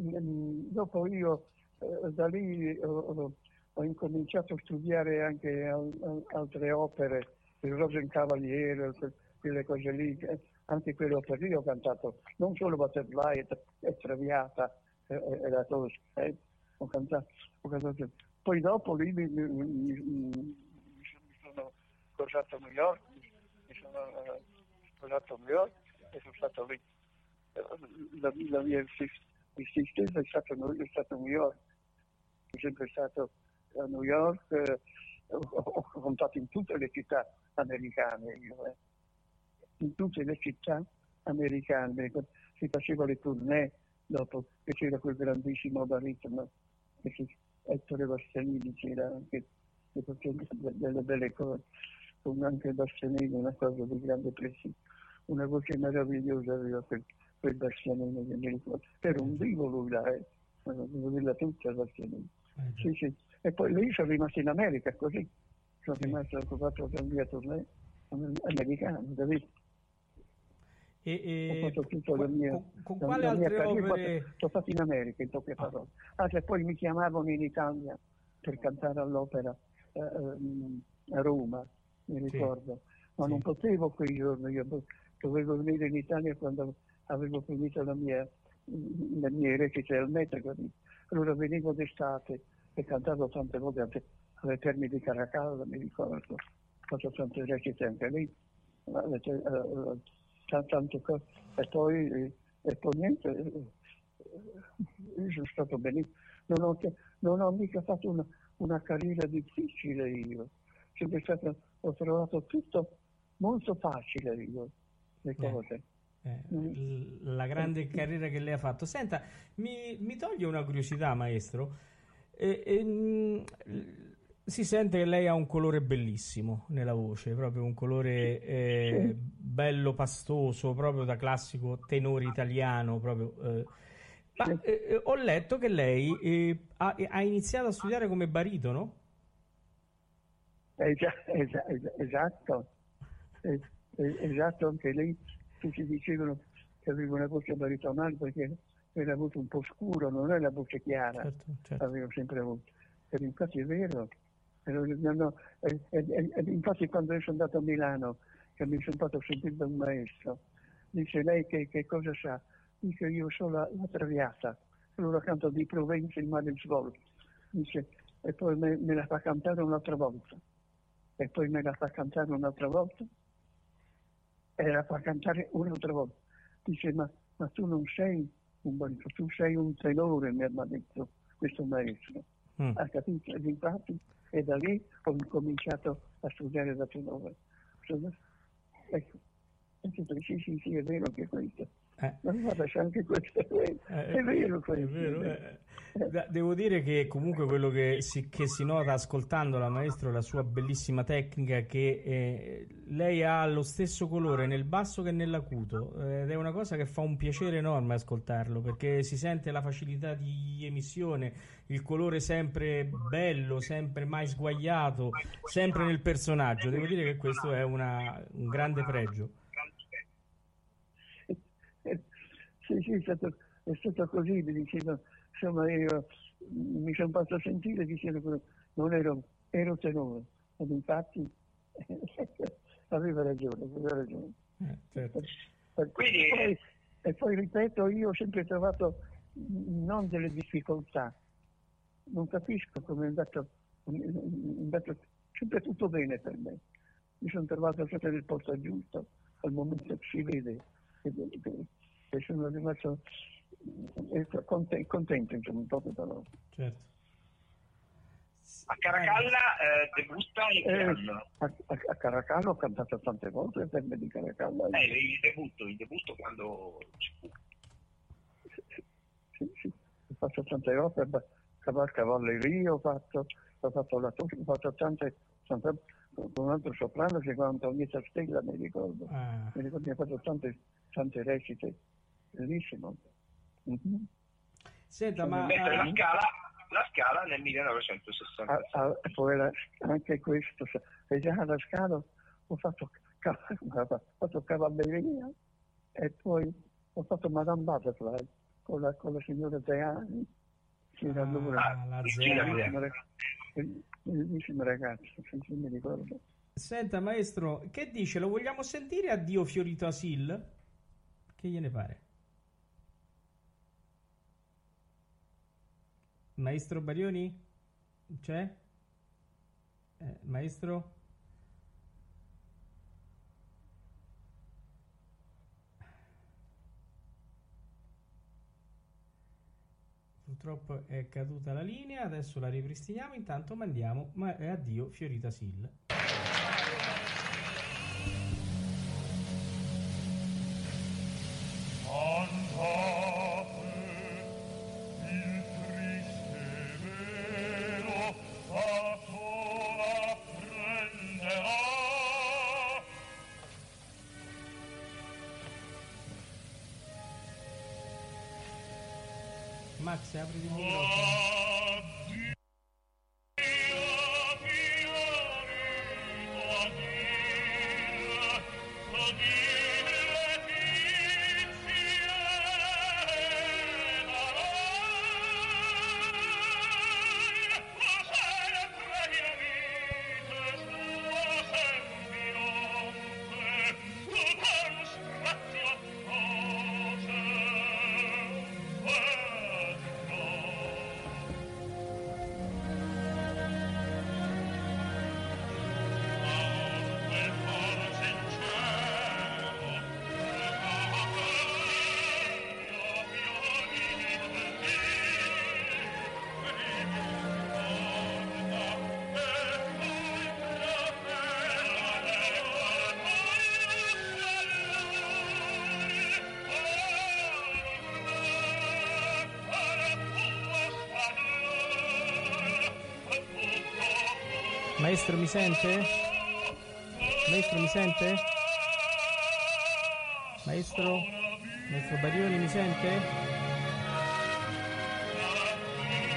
[SPEAKER 9] mm, dopo io eh, da lì ho, ho- incominciato a studiare anche al- al- altre opere, il Rosencavaliere, que- quelle cose lì, che anche quello per lì ho cantato, non solo Butterfly e, Traviata e, e, la Tosca, eh, ho, cantato, ho cantato. Poi dopo lì mi, mi, mi, mi sono sposato a New York, mi sono sposato a New York e sono stato lì. La, la mia esistenza è stata, è stata New York, sono sempre stato a New York, eh, ho, ho contato in tutte le città americane. Io, eh in tutte le città americane, si faceva le tournée dopo che c'era quel grandissimo baritmo, Ettore Bastianini c'era anche che faceva delle belle cose, con anche Bastianini una cosa di grande prestigio, una voce meravigliosa aveva quel, quel Bastianini che mi ricordo, era un vivo lui là, eh. devo dirla tutta Bastianini. Eh, sì, sì. E poi lì sono rimasto in America così, sono rimasto occupato della mia tournée americana, capito?
[SPEAKER 2] E, e,
[SPEAKER 9] ho fatto tutto la mia,
[SPEAKER 2] con, con la, quale la altre mia opere...
[SPEAKER 9] Sono stato in America, in poche parole. Ah, e poi mi chiamavano in Italia per cantare all'opera eh, ehm, a Roma, mi ricordo. Sì. Ma sì. non potevo quei giorni, io dovevo venire in Italia quando avevo finito la mia, le mie recite al metro. Allora venivo d'estate e cantavo tante volte alle terme di Caracalla, mi ricordo. Ho fatto tante recite anche lì. Uh, tante cose. E poi, e poi niente, io sono stato benissimo. Non ho, non ho mica fatto una, una carriera difficile io. Stato, ho trovato tutto molto facile io, le eh, cose.
[SPEAKER 2] Eh, eh, la grande carriera che lei ha fatto. Senta, mi, mi toglie una curiosità, maestro. Eh, ehm, si sente che lei ha un colore bellissimo nella voce, proprio un colore eh, bello pastoso, proprio da classico tenore italiano. Proprio, eh. Ma eh, ho letto che lei eh, ha, ha, iniziato a studiare come baritono?
[SPEAKER 9] Esatto, esatto, anche lei tutti dicevano che aveva una voce baritonale perché era avuto un po' scuro, non è la voce chiara, certo, certo. avevo sempre avuto. E infatti è vero, infatti quando io sono andato a Milano, che mi sono fatto sentire da un maestro, dice lei che, che cosa sa? Dice io sono la, la traviata, allora canto di Provenza il mare svolto, dice, e poi me, me, la fa cantare un'altra volta, e poi me la fa cantare un'altra volta, e la fa cantare un'altra volta. Dice, ma, ma tu non sei un barito, tu sei un tenore, mi ha detto questo maestro. Mm. Ha capito? Ed infatti e da lì ho cominciato a studiare da tenore. Ecco, sì, sì, sì, è vero anche questo. Eh. Ma guarda, c'è anche questo, è, eh, è vero. È vero,
[SPEAKER 2] eh. Devo dire che comunque quello che si, che si nota ascoltando la maestro, la sua bellissima tecnica, che eh, lei ha lo stesso colore nel basso che nell'acuto ed è una cosa che fa un piacere enorme ascoltarlo perché si sente la facilità di emissione, il colore sempre bello, sempre mai sguagliato, sempre nel personaggio. Devo dire che questo è una, un grande pregio.
[SPEAKER 9] Sì, sì, è stato, è stato così, mi dicevano insomma io mi sono fatto sentire dicendo che non ero, ero tenore ed infatti [LAUGHS] aveva ragione, aveva ragione. Eh, certo. Quindi... poi, e poi ripeto, io ho sempre trovato non delle difficoltà, non capisco come è andato, è andato sempre tutto bene per me. Mi sono trovato sempre nel posto giusto, al momento che si vede, e sono rimasto contento, contento insomma, proprio però.
[SPEAKER 2] Certo.
[SPEAKER 10] A Caracalla eh, debutta in che
[SPEAKER 9] eh, anno? A, a, Caracalla ho cantato tante volte per me di Caracalla.
[SPEAKER 10] Eh, il debutto, il debutto quando ci fu.
[SPEAKER 9] Sì, sì, sì. ho fatto tante opere, cavalleria ho fatto, ho fatto la ho fatto tante, tante con un altro soprano che chiama Antonietta Stella, mi ricordo. Ah. Mi ricordo che ha fatto tante, tante recite, bellissimo.
[SPEAKER 2] Mm-hmm. Senta, ma...
[SPEAKER 10] Mentre la scala, la scala nel 1966. Ah, ah,
[SPEAKER 9] poi la, anche questo, e già alla scala ho fatto, [LAUGHS] ho fatto cavalleria e poi ho fatto Madame Butterfly con la, con la signora Zeani, era allora
[SPEAKER 2] ah, la
[SPEAKER 9] se mi ricordo.
[SPEAKER 2] Senta maestro, che dice? Lo vogliamo sentire Addio Fiorito Asil? Che gliene pare? Maestro Barioni? C'è? Eh, maestro? Purtroppo è caduta la linea, adesso la ripristiniamo, intanto mandiamo ma addio Fiorita Sil. Max, apri il microfono. Maestro mi sente? Maestro mi sente? Maestro? Maestro Barioni mi sente?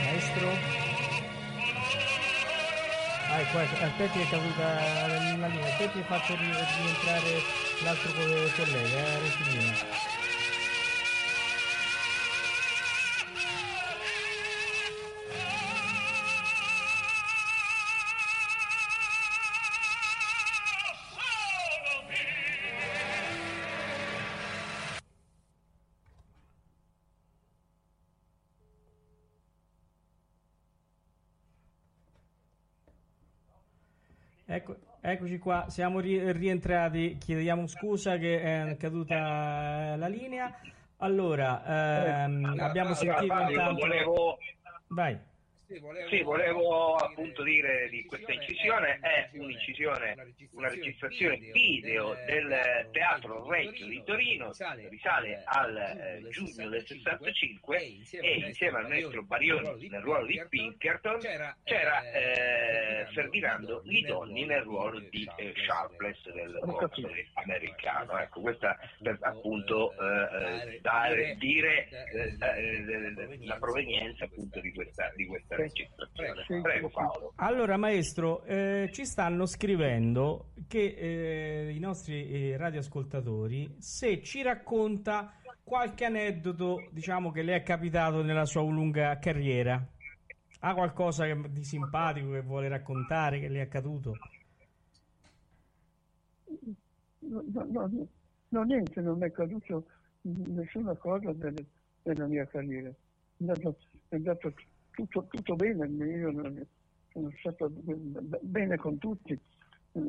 [SPEAKER 2] Maestro? Ah, ecco, ecco, aspetti che è caduta la linea, aspetti che faccio ri- rientrare l'altro co- collega, eh, Rosellino. Eccoci qua, siamo ri- rientrati, chiediamo scusa che è caduta la linea. Allora, ehm, abbiamo sentito
[SPEAKER 10] Fabio,
[SPEAKER 2] intanto...
[SPEAKER 10] volevo,
[SPEAKER 2] Vai.
[SPEAKER 10] Sì, volevo appunto dire di questa incisione, è un'incisione, una registrazione video del Teatro Regio di Torino, risale al eh, giugno del 65 e insieme al maestro Barioni nel ruolo di Pinkerton c'era eh, Ferdinando Lidonni nel ruolo di eh, Sharpless del boxer americano. Ecco, questa per appunto eh, eh, dare, dire eh, eh, la provenienza appunto di questa, di questa registrazione. Prego Paolo.
[SPEAKER 2] Allora, maestro, eh, ci stanno scrivendo che eh, i nostri eh, radioascoltatori se ci racconta qualche aneddoto, diciamo, che le è capitato nella sua lunga carriera. Ha qualcosa di simpatico che vuole raccontare, che le è accaduto?
[SPEAKER 9] No, no, no, no, niente, non mi è accaduto nessuna cosa del- nella mia carriera. È andato, è andato tutto, tutto bene, io sono stato b- bene con tutti. eh,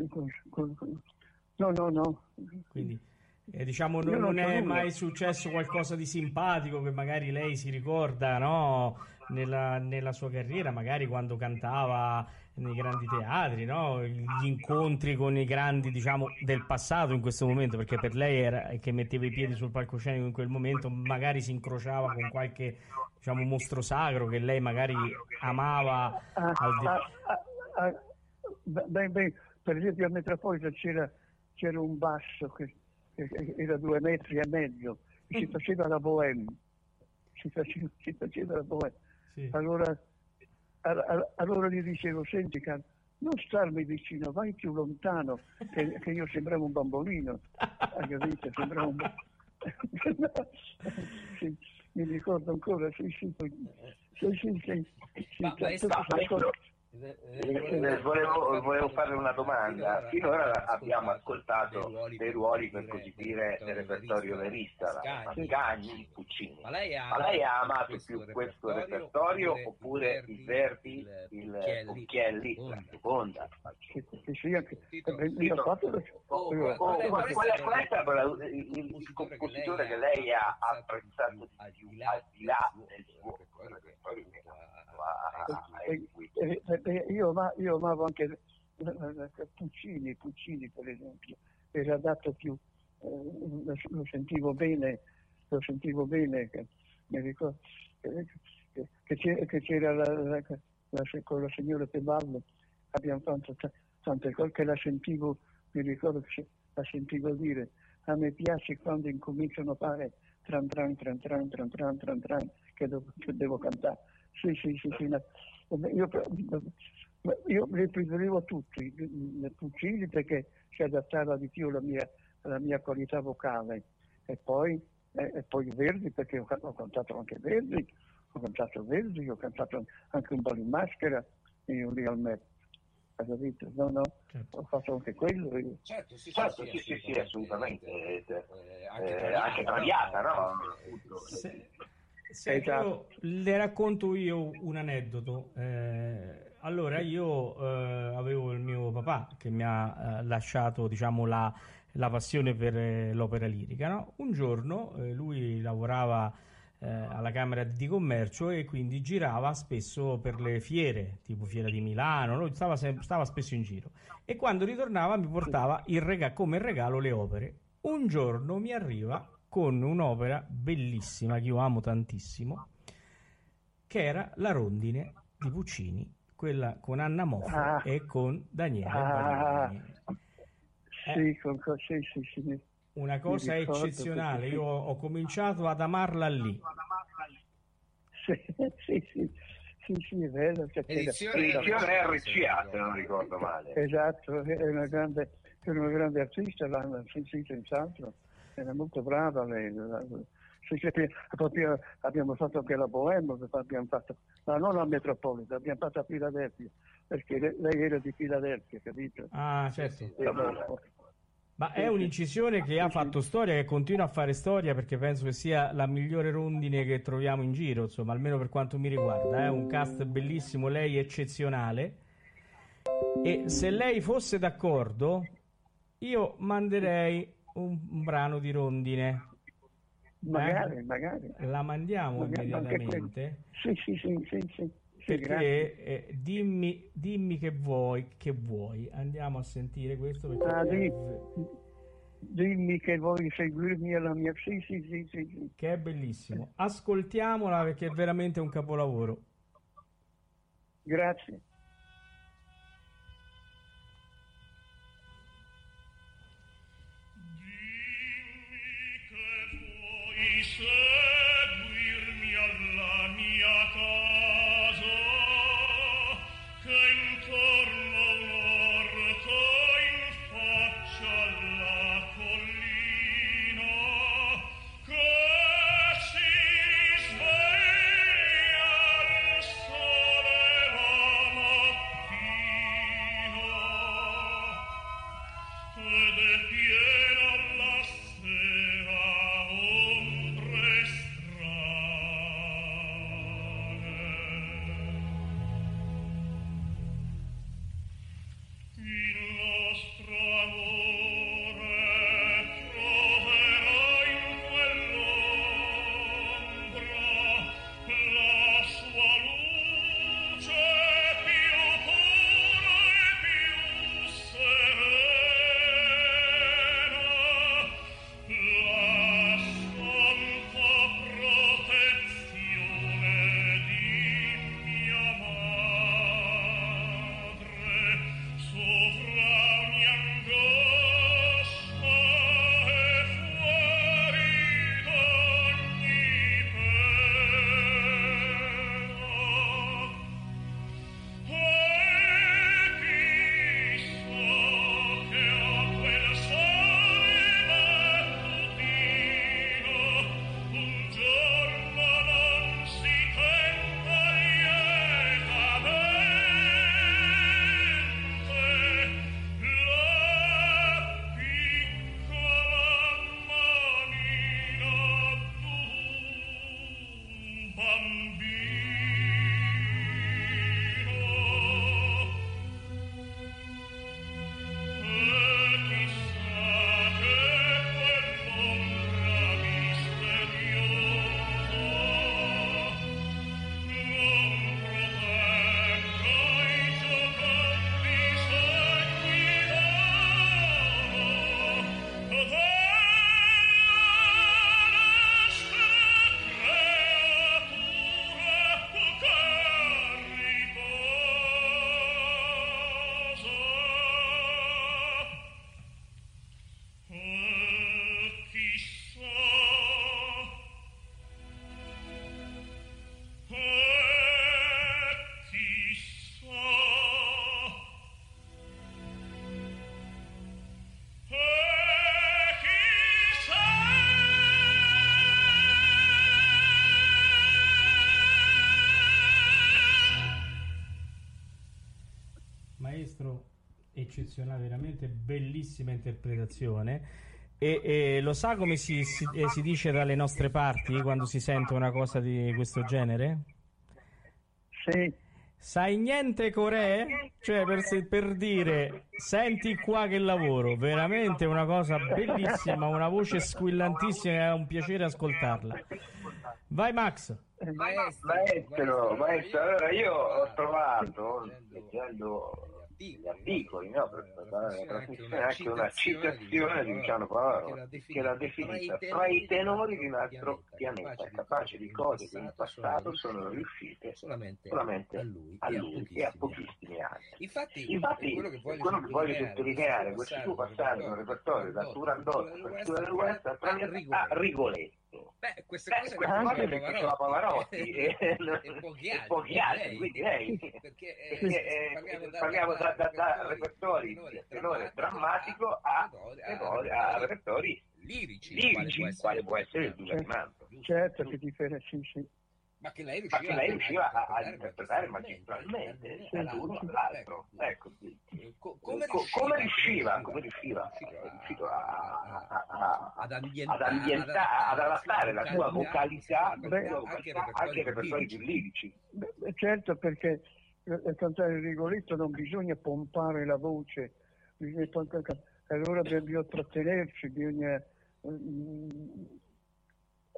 [SPEAKER 9] No, no, no.
[SPEAKER 2] Quindi, eh, diciamo, non,
[SPEAKER 9] non
[SPEAKER 2] è
[SPEAKER 9] nulla.
[SPEAKER 2] mai successo qualcosa di simpatico che magari lei si ricorda, no? Nella, nella sua carriera, magari quando cantava nei grandi teatri, no? Gli incontri con i grandi, diciamo, del passato in questo momento, perché per lei era che metteva i piedi sul palcoscenico in quel momento, magari si incrociava con qualche, diciamo, mostro sacro che lei magari amava
[SPEAKER 9] Ah,
[SPEAKER 2] al di-
[SPEAKER 9] ah, ah, ah, beh, beh, per esempio a Metropolitan c'era, c'era un basso che, che era due metri e mezzo, e si faceva la bohème, si faceva, si faceva la bohème.
[SPEAKER 2] Sì.
[SPEAKER 9] Allora, allora gli dicevo, senti caro, non starmi vicino, vai più lontano, che, che io sembravo un bambolino, [LAUGHS] hai capito? Sembravo un [LAUGHS] Sì, mi ricordo ancora, sì, sì, poi- sì, sì, sì, sì,
[SPEAKER 8] Ma,
[SPEAKER 9] cioè,
[SPEAKER 8] maestro,
[SPEAKER 9] tutte queste cose-
[SPEAKER 10] Eh, volevo, volevo fare una domanda. Finora abbiamo ascoltato dei ruoli, per così dire, del repertorio verista, Mascagni, Puccini. Ma lei ha amato più questo repertorio oppure il Verdi, il Cucchielli, la seconda? Qual è stato il compositore che lei ha apprezzato di più al di là del suo repertorio?
[SPEAKER 9] Io, io amavo anche Puccini, Puccini per esempio, era dato più, eh, lo sentivo bene, lo sentivo bene, che, mi ricordo, che, che, c'era, che c'era la, la, la, con la signora Teballo, abbiamo fatto t- tante cose che la sentivo, mi ricordo che la sentivo dire, a me piace quando incominciano a fare tran tran tran tran tran tran tran tran che devo, che devo cantare. Sì, sì, sì, sì. Io, io li preferivo tutti, i Puccini perché si adattava di più alla mia, alla mia qualità vocale e poi, eh, e poi Verdi perché ho, ho, cantato anche Verdi, ho cantato Verdi, ho cantato anche un po' in maschera io lì al me. Hai capito? No, no, certo. ho fatto anche quello. Io.
[SPEAKER 10] Certo, sì, certo, sì, sì, sì, assolutamente. Eh, eh, anche, eh, anche traviata, no?
[SPEAKER 2] Sì. Senti, esatto. le racconto io un aneddoto. Eh, allora, io eh, avevo il mio papà che mi ha eh, lasciato, diciamo, la, la, passione per eh, l'opera lirica. No? Un giorno eh, lui lavorava eh, alla Camera di Commercio e quindi girava spesso per le fiere, tipo Fiera di Milano, no? stava, stava, spesso in giro. E quando ritornava mi portava rega- come regalo le opere. Un giorno mi arriva con un'opera bellissima che io amo tantissimo, che era La rondine di Puccini, quella con Anna Moffo ah, e con Daniele ah,
[SPEAKER 9] sì, con, sì, sì, sì,
[SPEAKER 2] Una cosa eccezionale, io ho cominciato ad amarla lì.
[SPEAKER 9] Sì, [LAUGHS] sì, sì. Sì, sì, è vero.
[SPEAKER 10] Edizione, edizione RCA, se non ricordo male.
[SPEAKER 9] Esatto, è una grande, è una grande artista, l'hanno sì, senz'altro era molto brava lei. Proprio, abbiamo fatto anche la Bohème, abbiamo fatto, ma non la Metropolitan, abbiamo fatto a Filadelfia, perché lei era di Filadelfia, capito?
[SPEAKER 2] Ah, certo. Ma è un'incisione che ha fatto storia, che continua a fare storia perché penso che sia la migliore rondine che troviamo in giro, insomma, almeno per quanto mi riguarda. È un cast bellissimo, lei eccezionale. E se lei fosse d'accordo, io manderei un, un brano di rondine.
[SPEAKER 9] Magari, eh? magari.
[SPEAKER 2] La mandiamo magari immediatamente.
[SPEAKER 9] Sì, sì, sì, sì, sì.
[SPEAKER 2] Perché eh, dimmi, dimmi che vuoi, che vuoi. Andiamo a sentire questo perché
[SPEAKER 9] ah, di, dimmi che vuoi seguirmi alla mia sì, sì, sì, sì,
[SPEAKER 2] Che è bellissimo. Ascoltiamola perché è veramente un capolavoro.
[SPEAKER 9] Grazie.
[SPEAKER 2] Bellissima interpretazione. E, e lo sa come si, si, eh, si dice dalle nostre parti quando si sente una cosa di questo genere?
[SPEAKER 9] Sì.
[SPEAKER 2] Sai niente Corea? Cioè per, se- per dire senti qua che lavoro, veramente una cosa bellissima, una voce squillantissima, è un piacere ascoltarla. Vai Max.
[SPEAKER 10] Maestro, maestro, allora io ho trovato, leggendo gli articoli, no, per preparare la trasmissione, anche una citazione di Luciano Pavarotti che l'ha definita fra i tenori di un altro pianeta, capace di cose che in passato sono riuscite solamente a lui e a pochissimi altri.
[SPEAKER 11] Infatti,
[SPEAKER 10] Infatti,
[SPEAKER 11] quello che voglio
[SPEAKER 10] quello che voglio
[SPEAKER 11] sottolineare
[SPEAKER 10] questo suo passaggio nel repertorio da Turandot a West a a Rigoletto.
[SPEAKER 11] Beh, queste
[SPEAKER 10] Beh,
[SPEAKER 11] cose
[SPEAKER 10] queste cose le faceva Pavarotti [LAUGHS]
[SPEAKER 11] e,
[SPEAKER 10] e,
[SPEAKER 11] e pochi
[SPEAKER 10] e
[SPEAKER 11] altri,
[SPEAKER 10] pochi altri, quindi lei. [LAUGHS]
[SPEAKER 11] Perché, eh,
[SPEAKER 10] Perché, eh,
[SPEAKER 11] parliamo da-
[SPEAKER 10] parliamo da, da, da
[SPEAKER 11] da
[SPEAKER 10] repertori
[SPEAKER 11] tenore
[SPEAKER 10] drammatico a, tenore-
[SPEAKER 11] a-
[SPEAKER 10] a repertori
[SPEAKER 11] lirici,
[SPEAKER 10] lirici, quale può essere il Duca di Manto.
[SPEAKER 9] Certo che differenza, sì, sì.
[SPEAKER 11] Ma che lei riusciva,
[SPEAKER 10] che lei riusciva a, a
[SPEAKER 11] interpretare
[SPEAKER 10] magistralmente l'uno all'altro. Ecco, sì.
[SPEAKER 11] Co-
[SPEAKER 10] come,
[SPEAKER 11] come
[SPEAKER 10] come
[SPEAKER 11] riusciva-
[SPEAKER 10] riusciva, come riusciva, è riuscito a, a- a-
[SPEAKER 11] ad ambientare,
[SPEAKER 10] ad adattare la sua vocalità, anche ai repertori più lirici.
[SPEAKER 9] Beh, certo perché eh, per cantare il Rigoletto non bisogna pompare la voce, bisogna pompare- allora bisogna trattenerci, bisogna mm,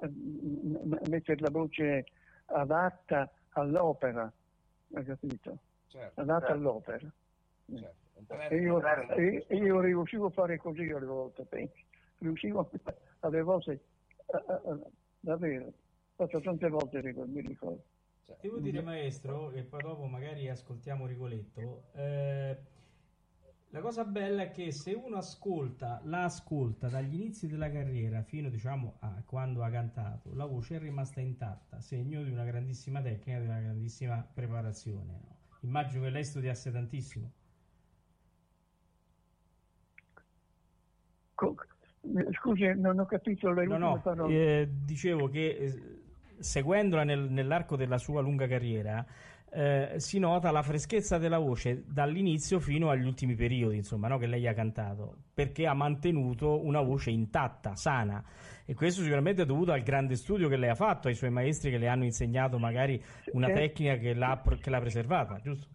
[SPEAKER 9] mm, mettere la voce adatta all'opera, hai capito?
[SPEAKER 11] Certo,
[SPEAKER 9] Adatta
[SPEAKER 10] certo.
[SPEAKER 9] all'opera.
[SPEAKER 11] certo.
[SPEAKER 9] E io, e- io riuscivo a fare così alle volte, penso. riuscivo alle volte a, a- a- davvero, fatto tante volte mi ricordo.
[SPEAKER 2] Devo dire maestro, e poi dopo magari ascoltiamo Rigoletto, eh, la cosa bella è che se uno ascolta, la ascolta dagli inizi della carriera fino diciamo a quando ha cantato, la voce è rimasta intatta, segno di una grandissima tecnica, di una grandissima preparazione. no? Immagino che lei studiasse tantissimo.
[SPEAKER 9] Scusi, non ho capito le
[SPEAKER 2] No, no,
[SPEAKER 9] parole.
[SPEAKER 2] eh, dicevo che eh, seguendola nel- nell'arco della sua lunga carriera eh, si nota la freschezza della voce dall'inizio fino agli ultimi periodi, insomma, no, che lei ha cantato, perché ha mantenuto una voce intatta, sana. E questo sicuramente è dovuto al grande studio che lei ha fatto, ai suoi maestri che le hanno insegnato magari una
[SPEAKER 9] Certo.
[SPEAKER 2] tecnica che l'ha, che l'ha preservata, giusto?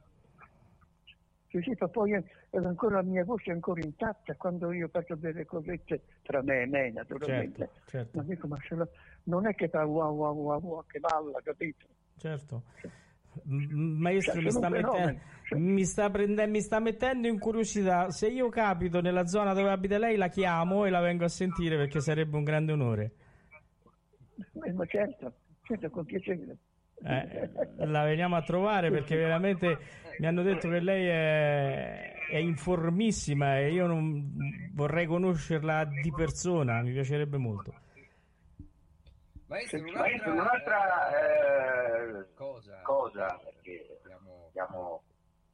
[SPEAKER 9] Sì, sì, ma poi è, è ancora la mia voce è ancora intatta quando io faccio delle cosette tra me e me, naturalmente.
[SPEAKER 2] Certo, certo.
[SPEAKER 9] Ma dico, ma la- non è che fa wow wow wow wow che balla, capito?
[SPEAKER 2] Certo. M- Maestro,
[SPEAKER 9] Cioè,
[SPEAKER 2] mi sta, mettendo, mi, sta prende- mi sta mettendo in curiosità. Se io capito nella zona dove abita lei, la chiamo e la vengo a sentire perché sarebbe un grande onore.
[SPEAKER 9] Eh, ma certo, certo, con piacere.
[SPEAKER 2] Eh, la veniamo a trovare perché veramente mi hanno detto che lei è, è informissima e io non vorrei conoscerla di persona, mi piacerebbe molto.
[SPEAKER 11] Maestro,
[SPEAKER 10] Maestro,
[SPEAKER 11] un'altra,
[SPEAKER 10] un'altra eh,
[SPEAKER 11] cosa,
[SPEAKER 10] cosa? Che
[SPEAKER 11] abbiamo
[SPEAKER 10] abbiamo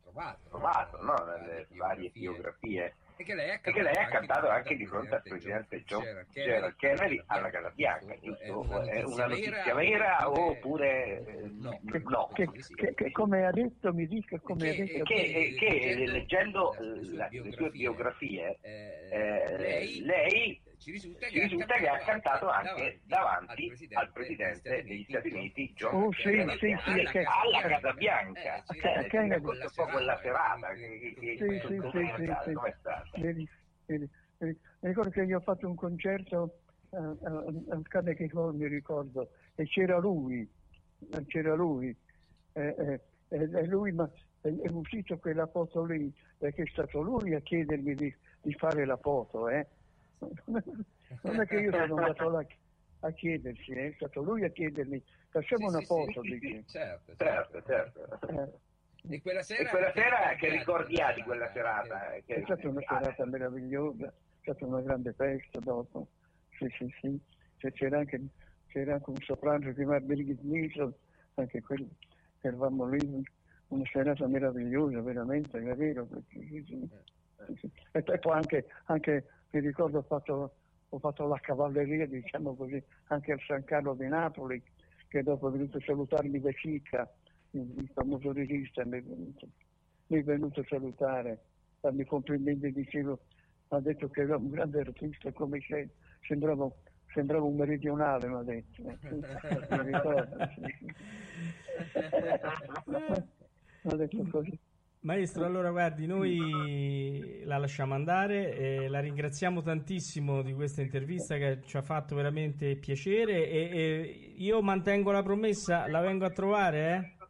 [SPEAKER 11] trovato,
[SPEAKER 10] trovato no, nelle varie biografie.
[SPEAKER 11] è che lei ha
[SPEAKER 10] che cantato anche di fronte al presidente John Gerald Kennedy alla Casa Bianca, giusto? È una notizia vera oppure eh, no?
[SPEAKER 9] Che, che- che come ha detto, mi dica come ha detto.
[SPEAKER 10] Che, che leggendo eh, le sue biografie eh, lei
[SPEAKER 11] ci risulta
[SPEAKER 10] ci risulta che ha cantato anche davanti al presidente degli Stati Uniti John
[SPEAKER 9] Oh, sì, sì, sì,
[SPEAKER 10] alla,
[SPEAKER 9] che-
[SPEAKER 10] alla Casa Bianca.
[SPEAKER 9] Che-
[SPEAKER 10] Eh,
[SPEAKER 9] Kennedy.
[SPEAKER 10] racconta un po' quella serata che, che,
[SPEAKER 9] Sì,
[SPEAKER 10] che-
[SPEAKER 9] sì, sì,
[SPEAKER 10] è
[SPEAKER 9] sì, sì.
[SPEAKER 10] com'è stata?
[SPEAKER 9] Vedi, vedi, vedi. Mi ricordo che io ho fatto un concerto eh, al al Carnegie Hall, mi ricordo, e c'era lui, eh, c'era lui, eh, eh, e e lui ma è è uscito quella foto lì, perché è stato lui a chiedermi di, di fare la foto, eh. Non è che io sono andato là a chiedersi, eh, è stato lui a chiedermi, facciamo
[SPEAKER 11] Sì,
[SPEAKER 9] una
[SPEAKER 11] sì,
[SPEAKER 9] foto,
[SPEAKER 11] sì,
[SPEAKER 9] dice. [LAUGHS]
[SPEAKER 11] certo,
[SPEAKER 10] Certo, certo.
[SPEAKER 9] Eh,
[SPEAKER 11] E quella sera,
[SPEAKER 10] E quella sera che ricordi ha di quella serata? eh,
[SPEAKER 9] È
[SPEAKER 10] Che,
[SPEAKER 9] stata una serata meravigliosa, è stata una grande festa dopo. Sì, sì, sì. Cioè, c'era, anche, c'era anche un soprano che chiama Birgit Nilsson, anche quello. Eravamo lì, una serata meravigliosa, veramente, è vero. sì, sì. Sì, sì. E poi poi anche, anche, mi ricordo, ho fatto, ho fatto la cavalleria, diciamo così, anche al San Carlo di Napoli, che dopo è venuto a salutarmi da Cica, il, famoso regista, mi è venuto mi è venuto a salutare, farmi complimenti, dicevo, ha detto che era un grande artista come sei, sembrava, sembrava un meridionale, mi ha detto. [LAUGHS] Mi ricordo, sì. Mi [LAUGHS] ha detto così.
[SPEAKER 2] Maestro, allora guardi, noi la lasciamo andare, eh, la ringraziamo tantissimo di questa intervista che ci ha fatto veramente piacere e, e io mantengo la promessa, la vengo a trovare, eh?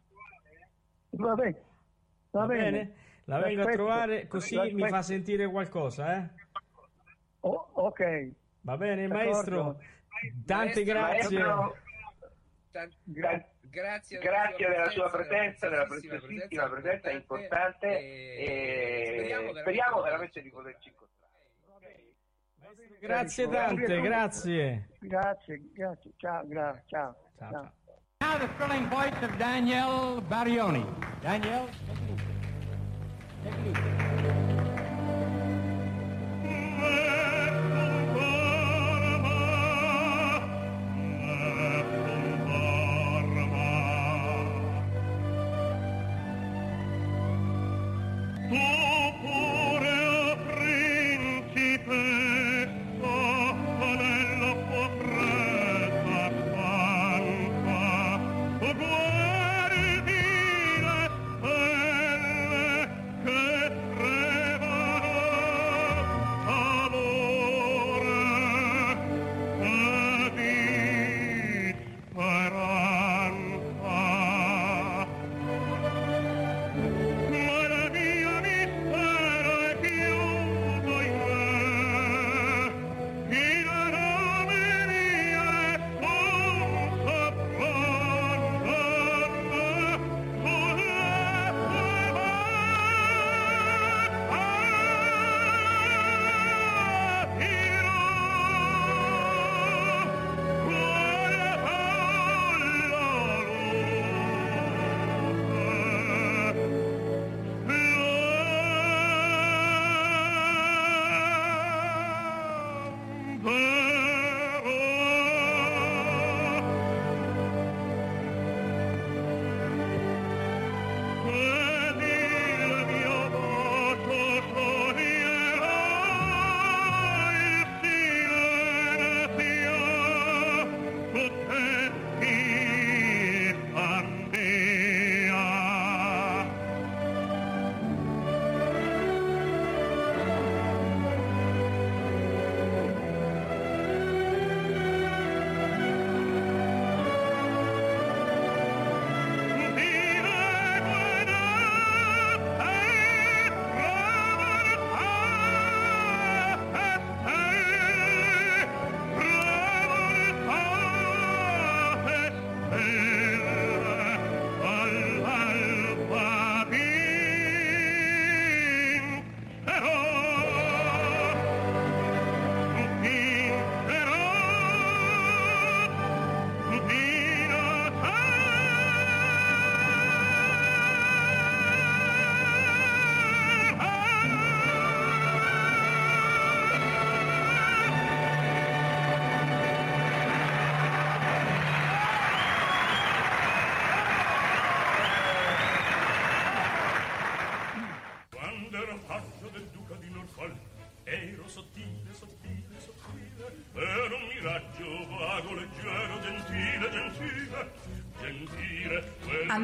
[SPEAKER 9] Va bene, va,
[SPEAKER 2] Va
[SPEAKER 9] bene.
[SPEAKER 2] bene? La vengo a trovare così mi fa sentire qualcosa, eh?
[SPEAKER 9] Oh, ok.
[SPEAKER 2] Va bene,
[SPEAKER 9] D'accordo.
[SPEAKER 2] maestro? Tante
[SPEAKER 10] Maestro,
[SPEAKER 2] grazie.
[SPEAKER 10] maestro,
[SPEAKER 8] Gra-
[SPEAKER 11] grazie,
[SPEAKER 8] Grazie della sua
[SPEAKER 11] presenza,
[SPEAKER 8] della preziosissima presenza importante e speriamo veramente di poterci incontrare.
[SPEAKER 2] Grazie tante, grazie.
[SPEAKER 9] Grazie, grazie. Ciao, gra- ciao.
[SPEAKER 2] Ciao,
[SPEAKER 9] ciao.
[SPEAKER 12] Now the thrilling voice of Danielle Barioni. Danielle, take it easy. Take it